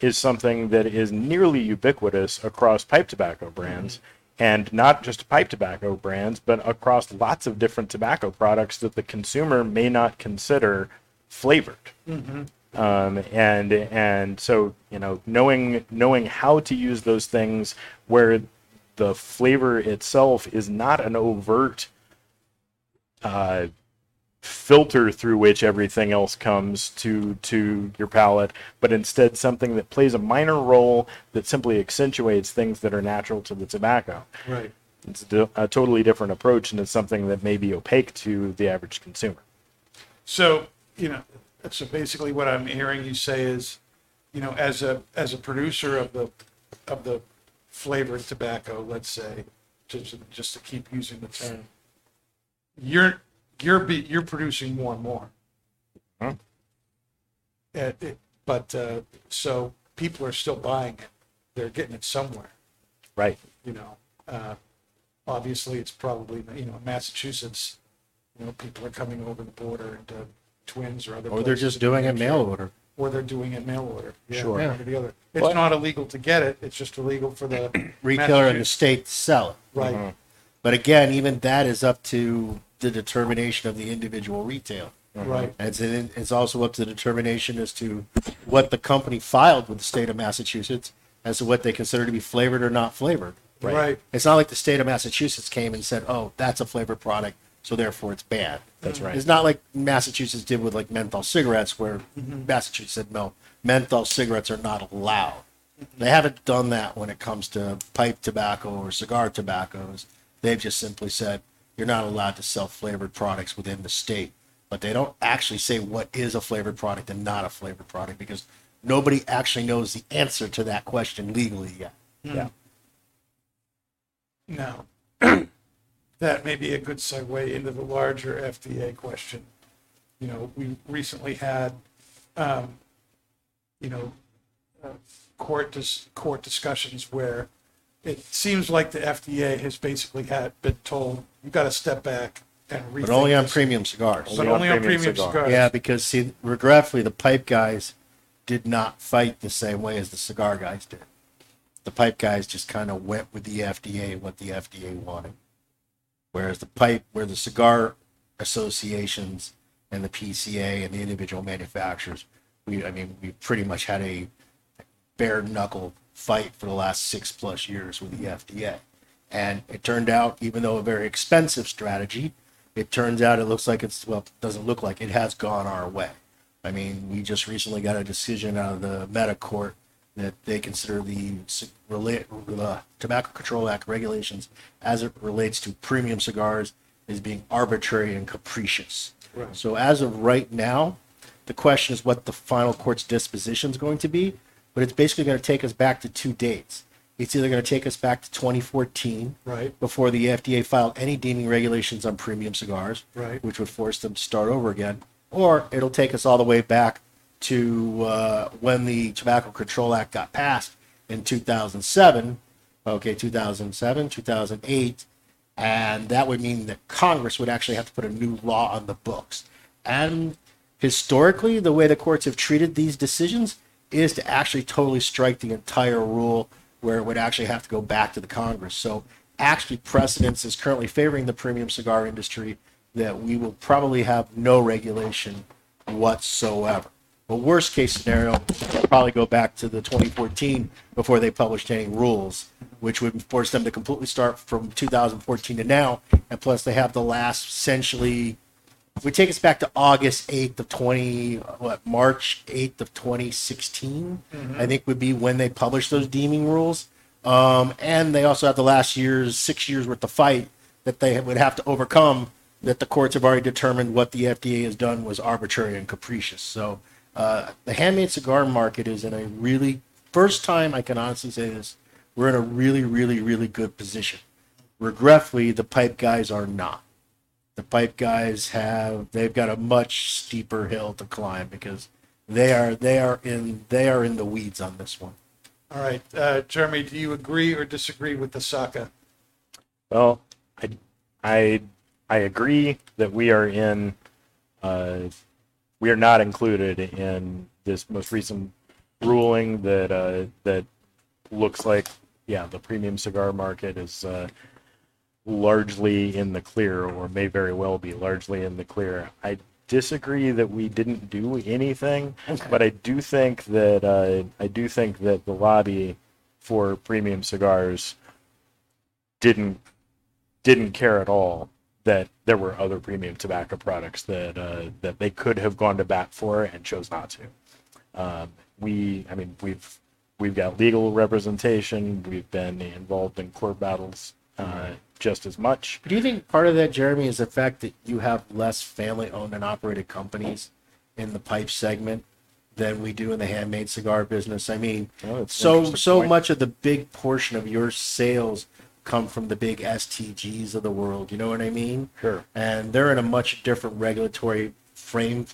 is something that is nearly ubiquitous across pipe tobacco brands. And not just pipe tobacco brands, but across lots of different tobacco products that the consumer may not consider flavored. Um, and and so you know knowing knowing how to use those things where the flavor itself is not an overt uh, filter through which everything else comes to to your palate, but instead something that plays a minor role that simply accentuates things that are natural to the tobacco. Right. It's a, a totally different approach, and it's something that may be opaque to the average consumer. So, you know, so basically what I'm hearing you say is, you know, as a, as a producer of the, of the flavored tobacco, let's say, just, just to keep using the term, you're, you're, be, you're producing more and more. Huh? Uh, it- but, uh, so people are still buying it. They're getting it somewhere, Right. you know. Uh, obviously it's probably, you know, Massachusetts, you know, people are coming over the border into Twins or other Or they're just doing New it mail order. or they're doing it mail order. Yeah, Sure. one or the other. It's Well- not illegal to get it. It's just illegal for the Retailer in the state to sell it. Right. But again, even that is up to the determination of the individual retail. Mm-hmm. Right. And it's, it's also up to the determination as to what the company filed with the state of Massachusetts as to what they consider to be flavored or not flavored. Right. It's not like the state of Massachusetts came and said, "Oh, that's a flavored product, so therefore it's bad." That's right. It's not like Massachusetts did with like menthol cigarettes, where mm-hmm. Massachusetts said, "No, menthol cigarettes are not allowed." Mm-hmm. They haven't done that when it comes to pipe tobacco or cigar tobaccos. They've just simply said you're not allowed to sell flavored products within the state. But they don't actually say what is a flavored product and not a flavored product because nobody actually knows the answer to that question legally yet. Yeah. Now, that may be a good segue into the larger FDA question. You know, we recently had, um, you know, uh, court dis- court discussions where it seems like the FDA has basically had been told you've got to step back and rethink But only on this." premium cigars. but only on premium cigar. cigars. Yeah, because see, regretfully, the pipe guys did not fight the same way as the cigar guys did. The pipe guys just kind of went with the FDA and what the FDA wanted, whereas the pipe, where the cigar associations and the PCA and the individual manufacturers, we, I mean, we pretty much had a bare knuckle fight for the last six plus years with the FDA. And it turned out, even though a very expensive strategy, it turns out it looks like it's, well, it doesn't look like it has gone our way. I mean, we just recently got a decision out of the Mehta Court that they consider the uh, Tobacco Control Act regulations as it relates to premium cigars is being arbitrary and capricious. Right. So as of right now, the question is what the final court's disposition is going to be, but it's basically going to take us back to two dates. It's either going to take us back to 2014, Right. before the FDA filed any deeming regulations on premium cigars, Right. which would force them to start over again, or it'll take us all the way back to uh, when the Tobacco Control Act got passed in 2007. Okay, 2007, 2008, and that would mean that Congress would actually have to put a new law on the books. And historically, the way the courts have treated these decisions is to actually totally strike the entire rule where it would actually have to go back to the Congress. So actually precedence is currently favoring the premium cigar industry that we will probably have no regulation whatsoever. But worst case scenario, probably go back to the 2014 before they published any rules, which would force them to completely start from 2014 to now. And plus, they have the last essentially would take us back to August 8th of 20, what, March 8th of 2016, I think would be when they published those deeming rules. Um, and they also have the last year's, six years worth of fight that they would have to overcome that the courts have already determined what the FDA has done was arbitrary and capricious. So uh, the handmade cigar market is in a really, first time I can honestly say this, we're in a really, really, really good position. Regretfully, the pipe guys are not the pipe guys have they've got a much steeper hill to climb because they are they are in they are in the weeds on this one. All right, uh, Jeremy, do you agree or disagree with the Saka? Well, I, I, I agree that we are in, uh, we are not included in this most recent ruling that uh, that looks like, yeah, the premium cigar market is uh, largely in the clear, or may very well be largely in the clear. I disagree that we didn't do anything, but I do think that uh, I do think that the lobby for premium cigars didn't didn't care at all that there were other premium tobacco products that uh, that they could have gone to bat for and chose not to. Um, we, I mean, we've we've got legal representation. We've been involved in court battles uh, just as much. Do you think part of that, Jeremy, is the fact that you have less family-owned and operated companies in the pipe segment than we do in the handmade cigar business? I mean, Oh, so so point. much of the big portion of your sales come from the big STGs of the world. You know what I mean? Sure. and they're in a much different regulatory frame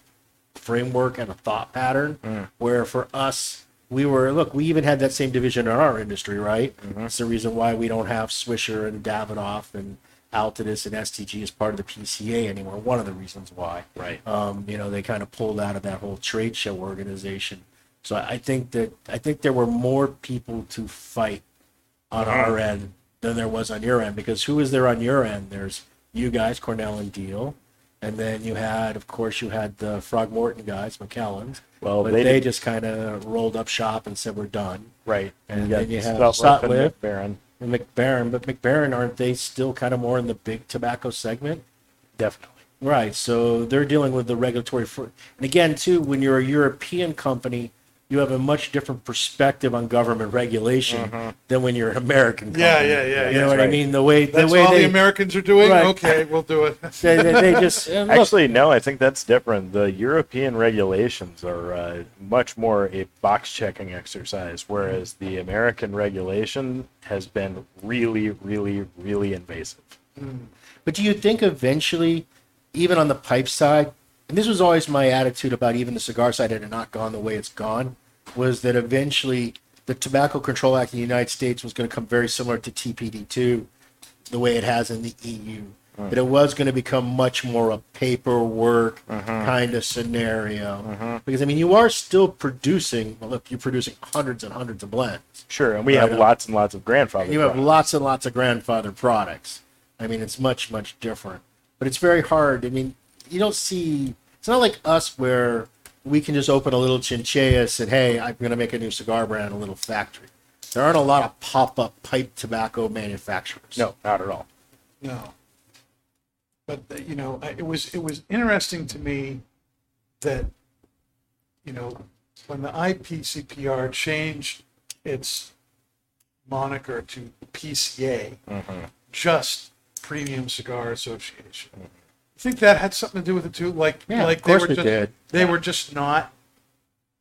framework and a thought pattern Mm. where for us we were look we even had that same division in our industry right Mm-hmm. that's the reason why we don't have swisher and davidoff and altadis and stg as part of the pca anymore one of the reasons why Right. um, you know they kind of pulled out of that whole trade show organization so i think that i think there were more people to fight on our end than there was on your end because who is there on your end? There's you guys, Cornell and Diehl, and then you had, of course, you had the Frog Morton guys, McClelland's. Well, but they they, just kind of rolled up shop and said we're done. Right. And got then you have Sutliff and. And Mac Baren, but Mac Baren aren't they still kind of more in the big tobacco segment? Definitely. Right. So they're dealing with the regulatory. Fr- and again, too, when you're a European company, you have a much different perspective on government regulation than when you're an American company. Yeah, yeah, yeah, You know what right. I mean? The way the That's way all they, the Americans are doing. Right. Okay, we'll do it. they, they, they just Actually, no, I think that's different. The European regulations are uh, much more a box checking exercise, whereas the American regulation has been really, really, really invasive. But do you think eventually, even on the pipe side, and this was always my attitude about even the cigar side had not gone the way it's gone, was that eventually the Tobacco Control Act in the United States was going to come very similar to TPD2, the way it has in the EU. That it was going to become much more a paperwork mm-hmm. kind of scenario. Mm-hmm. Because, I mean, you are still producing, well, look, you're producing hundreds and hundreds of blends. Sure, and we Right have lots and lots of grandfather. You have lots and lots of grandfather products. I mean, it's much, much different. But it's very hard. I mean, you don't see. It's not like us where we can just open a little chinchillas and say, hey, I'm going to make a new cigar brand, a little factory. There aren't a lot of pop-up pipe tobacco manufacturers. No, not at all. No. But uh, you know, it was it was interesting to me that you know when the IPCPR changed its moniker to PCA, just Premium Cigar Association. I think that had something to do with it too. Like, Yeah, like of course they were it just, did. They were just not.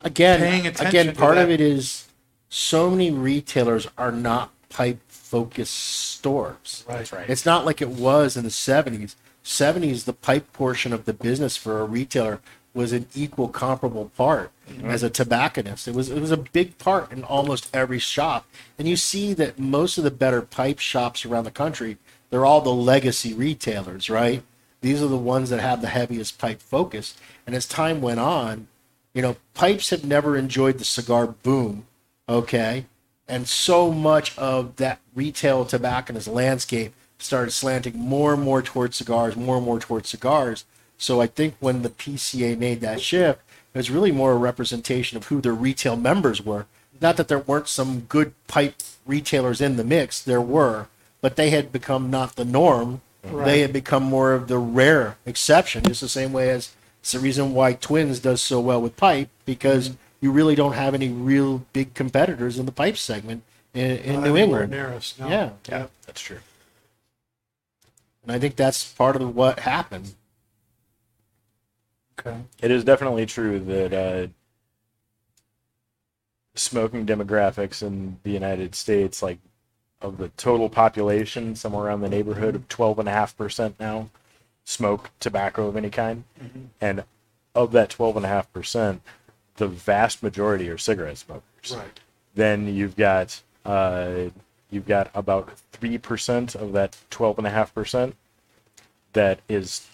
again, paying attention again, to part of it is so many retailers are not pipe focused stores. Right. right. It's not like it was in the 70s. 70s, the pipe portion of the business for a retailer was an equal comparable part mm-hmm. as a tobacconist. It was it was a big part in almost every shop. And you see that most of the better pipe shops around the country they're all the legacy retailers, right? These are the ones that have the heaviest pipe focus. And as time went on, you know, pipes have never enjoyed the cigar boom, okay? And so much of that retail tobacconist landscape started slanting more and more towards cigars, more and more towards cigars. So I think when the PCA made that shift, it was really more a representation of who their retail members were. Not that there weren't some good pipe retailers in the mix, there were, but they had become not the norm. They had become more of the rare exception, just the same way as it's the reason why Twins does so well with pipe because you really don't have any real big competitors in the pipe segment in, in New England. near us, no. Yeah. Yeah, that's true. And I think that's part of what happened. Okay. It is definitely true that uh, smoking demographics in the United States, like of the total population, somewhere around the neighborhood of twelve and a half percent now, smoke tobacco of any kind, and of that twelve and a half percent, the vast majority are cigarette smokers. Right. Then you've got uh, you've got about three percent of that twelve and a half percent that is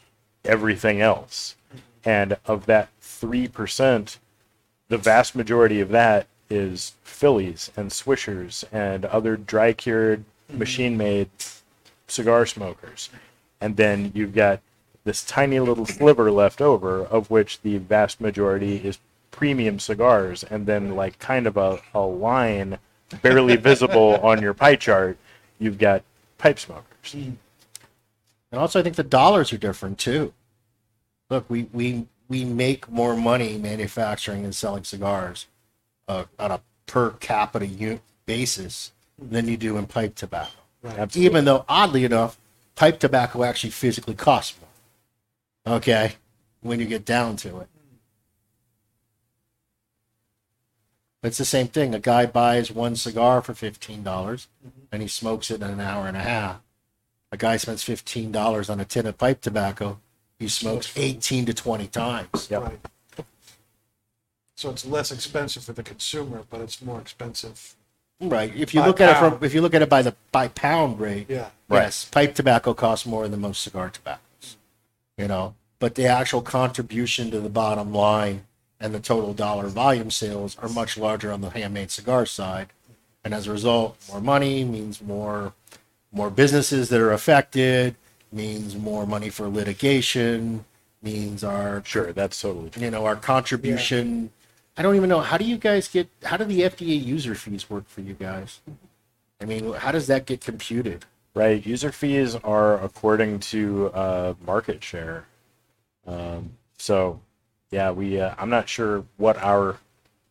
everything else, and of that three percent, the vast majority of that is Phillies and Swishers and other dry cured, machine made cigar smokers, and then you've got this tiny little sliver left over, of which the vast majority is premium cigars, and then like kind of a, a line barely visible on your pie chart, you've got pipe smokers. Mm. And also, I think the dollars are different too. Look, we we we make more money manufacturing and selling cigars uh, on a per capita u- basis than you do in pipe tobacco. Absolutely. Even though, oddly enough, pipe tobacco actually physically costs more. Okay, when you get down to it. It's the same thing. A guy buys one cigar for fifteen dollars, and he smokes it in an hour and a half. A guy spends fifteen dollars on a tin of pipe tobacco. He smokes eighteen to twenty times. Yep. Right. So it's less expensive for the consumer, but it's more expensive. Right. If you By look at it pound. from, if you look at it by the by pound rate, Yeah. yes, pipe tobacco costs more than most cigar tobaccos. You know, but the actual contribution to the bottom line and the total dollar volume sales are much larger on the handmade cigar side, and as a result, more money means more more businesses that are affected means more money for litigation means our Sure, that's totally true. you know our contribution i don't even know how do you guys get how do the fda user fees work for you guys i mean how does that get computed Right. User fees are according to uh, market share. Um, so, yeah, we. Uh, I'm not sure what our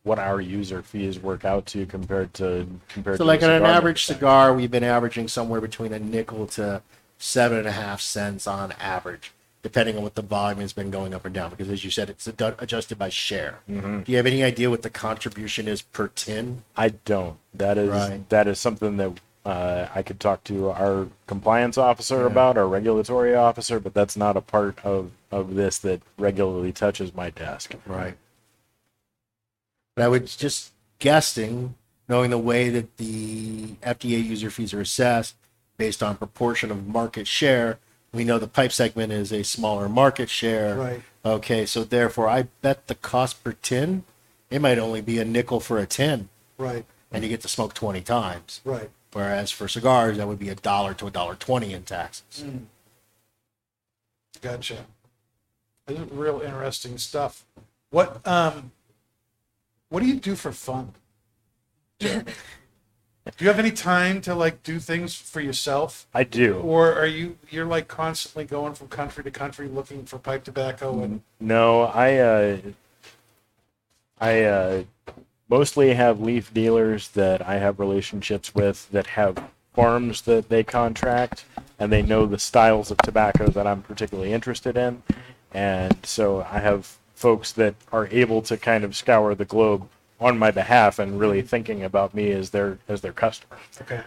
what our user fees work out to compared to compared to so to like on an average cigar we've been averaging somewhere between a nickel to seven and a half cents on average depending on what the volume has been going up or down because as you said it's ad- adjusted by share Mm-hmm. do you have any idea what the contribution is per tin I don't. That is Right. that is something that uh, I could talk to our compliance officer about, our regulatory officer, but that's not a part of of this that regularly touches my desk. Right. But I was just guessing, knowing the way that the FDA user fees are assessed based on proportion of market share, we know the pipe segment is a smaller market share. Right. Okay, so therefore, I bet the cost per tin, it might only be a nickel for a tin, Right. and you get to smoke 20 times. Right. Whereas for cigars, that would be a dollar to a dollar 20 in taxes. Gotcha. This is real interesting stuff. What um what do you do for fun? Do you have any time to like do things for yourself? I do. Or are you you're like constantly going from country to country looking for pipe tobacco and No, I uh, I uh, mostly have leaf dealers that I have relationships with that have farms that they contract, and they know the styles of tobacco that I'm particularly interested in, and so I have folks that are able to kind of scour the globe on my behalf and really thinking about me as their as their customer. Okay.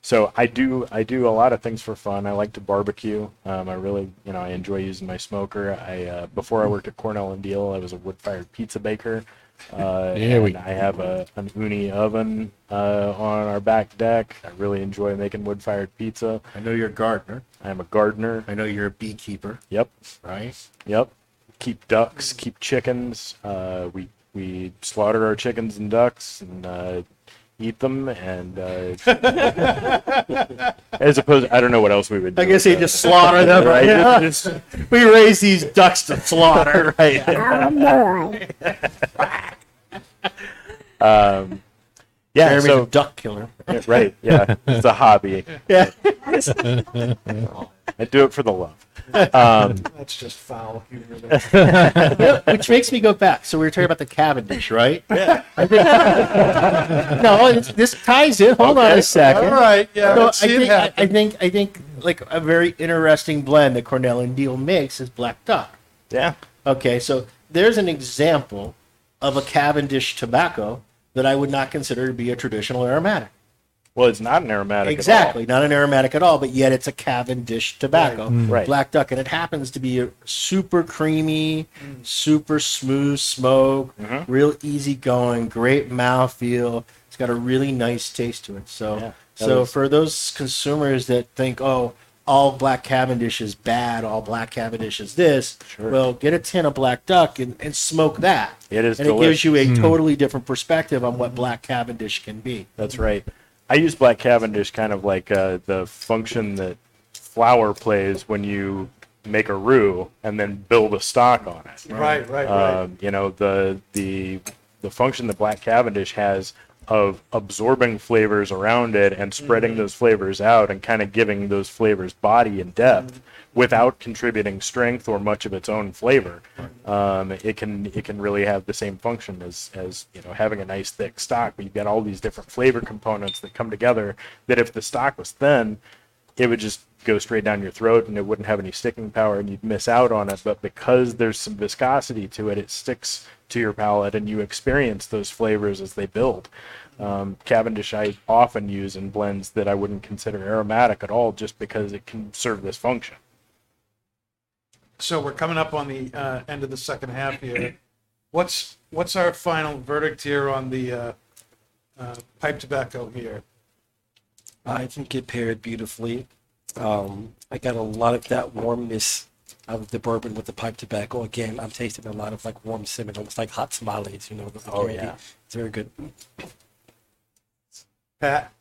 So I do I do a lot of things for fun. I like to barbecue. Um, I really you know I enjoy using my smoker. I uh, before I worked at Cornell and Diehl, I was a wood fired pizza baker. Uh, There we I have a an Ooni oven uh, on our back deck. I really enjoy making wood fired pizza. I know you're a gardener. I am a gardener. I know you're a beekeeper, Yep, right? yep. Keep ducks, keep chickens. Uh, we we slaughter our chickens and ducks and uh, eat them. And uh, as opposed, I don't know what else we would. do I guess with they just slaughter them, right. right? Just- we raise these ducks to slaughter. right. um, yeah. Jeremy's so a duck killer. Yeah, right. Yeah, it's a hobby. Yeah. I do it for the love. Um, That's just foul humor. which makes me go back. So we were talking about the Cavendish, right? Yeah. no, it's, this ties in. Hold on a second. All right, yeah, So I let's see it think, I, I think I think like a very interesting blend that Cornell and Diehl makes is Black Duck. yeah. Okay, so there's an example of a Cavendish tobacco that I would not consider to be a traditional aromatic. Well, it's not an aromatic. Exactly, not an aromatic at all, but yet it's a Cavendish tobacco, Right. Black Duck, and it happens to be a super creamy, super smooth smoke, Mm-hmm. real easy going, great mouthfeel. It's got a really nice taste to it. So, Yeah, so is- for those consumers that think, oh, all Black Cavendish is bad, all Black Cavendish is this, Sure. well, get a tin of Black Duck and, and smoke that. It is and it gives you a totally different perspective on what Black Cavendish can be. That's right. I use Black Cavendish kind of like uh, the function that flour plays when you make a roux and then build a stock on it. Right, right, right. Um, you know the the the function that Black Cavendish has of absorbing flavors around it and spreading Mm-hmm. those flavors out and kind of giving those flavors body and depth Mm-hmm. without contributing strength or much of its own flavor. Um, it can it can really have the same function as as you know having a nice thick stock, but you've got all these different flavor components that come together. That if the stock was thin, it would just go straight down your throat and it wouldn't have any sticking power and you'd miss out on it. But because there's some viscosity to it, it sticks to your palate and you experience those flavors as they build. Um, Cavendish I often use in blends that I wouldn't consider aromatic at all just because it can serve this function. So we're coming up on the uh, end of the second half here. What's what's our final verdict here on the uh, uh, pipe tobacco here? I think it paired beautifully. Um, I got a lot of that warmness of the bourbon with the pipe tobacco. Again, I'm tasting a lot of like warm cinnamon, almost like hot tamales. You know, the Oh, candy. yeah. it's very good. Pat,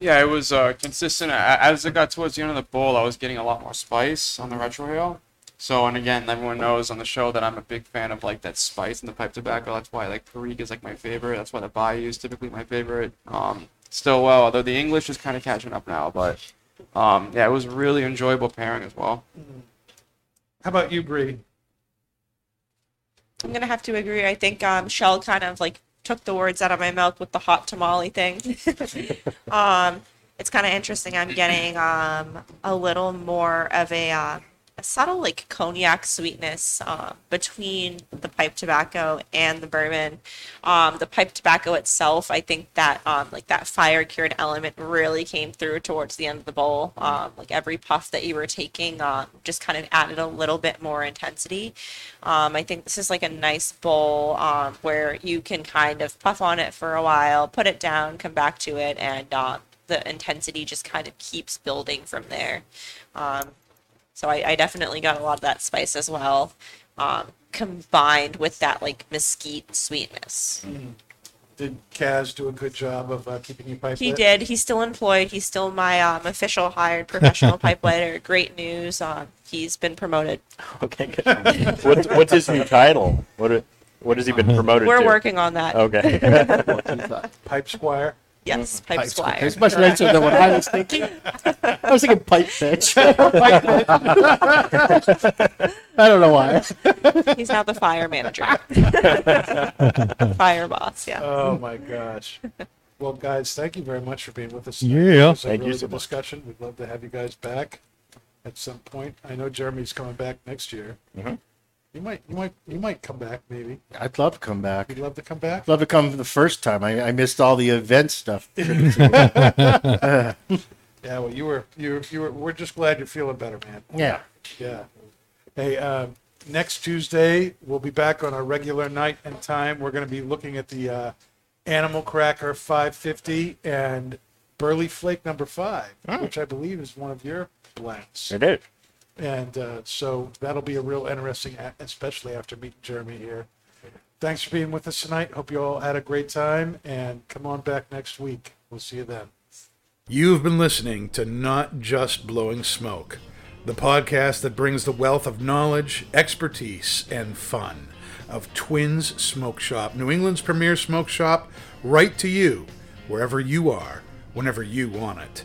Yeah, it was uh, consistent. As it got towards the end of the bowl, I was getting a lot more spice on the retrohale. So, and again, everyone knows on the show that I'm a big fan of like that spice in the pipe tobacco. That's why like Perique is like my favorite. That's why the Bayou is typically my favorite. Um, still well, although the English is kind of catching up now. But um, yeah, it was really enjoyable pairing as well. how about you, Bree? I'm gonna have to agree. I think um, Shell kind of like took the words out of my mouth with the hot tamale thing. um, it's kind of interesting. I'm getting um, a little more of a, uh, a subtle like cognac sweetness uh, between the pipe tobacco and the bourbon. Um, the pipe tobacco itself, I think that um, like that fire cured element really came through towards the end of the bowl. Um, like every puff that you were taking um, just kind of added a little bit more intensity. Um, I think this is like a nice bowl um, where you can kind of puff on it for a while, put it down, come back to it, and um, the intensity just kind of keeps building from there. Um, so I, I definitely got a lot of that spice as well, um, combined with that like mesquite sweetness. Did Kaz do a good job of uh, keeping you pipe He lit? did. He's still employed. He's still my um, official hired professional pipe lighter. Great news. Um, he's been promoted. Okay, good. what's, what's his new title? What what has he been promoted to? We're to? working on that. Okay. Pipe Squire. Yes, pipe, Pipe squire. It's much Correct. nicer than what I was thinking. I was thinking pipe bitch. I don't know why. He's now the fire manager. fire boss, yeah. Oh my gosh. Well, guys, thank you very much for being with us. Yeah. It was a Thank you really so good much. discussion. We'd love to have you guys back at some point. I know Jeremy's coming back next year. Mhm. You might, you might, you might come back. Maybe I'd love to come back. you'd love to come back. I'd Love to come for the first time. I, I missed all the event stuff. Yeah. Well, you were, you, were, you were. We're just glad you're feeling better, man. yeah. Yeah. Hey, um, next Tuesday, we'll be back on our regular night and time. We're going to be looking at the uh, Animal Cracker 550 and Burley Flake number five, which I believe is one of your blends. It is. And uh, so that'll be a real interesting, especially after meeting Jeremy here. Thanks for being with us tonight. Hope you all had a great time and come on back next week. We'll see you then. You've been listening to Not Just Blowing Smoke, the podcast that brings the wealth of knowledge, expertise, and fun of Twins Smoke Shop, New England's premier smoke shop, right to you, wherever you are, whenever you want it.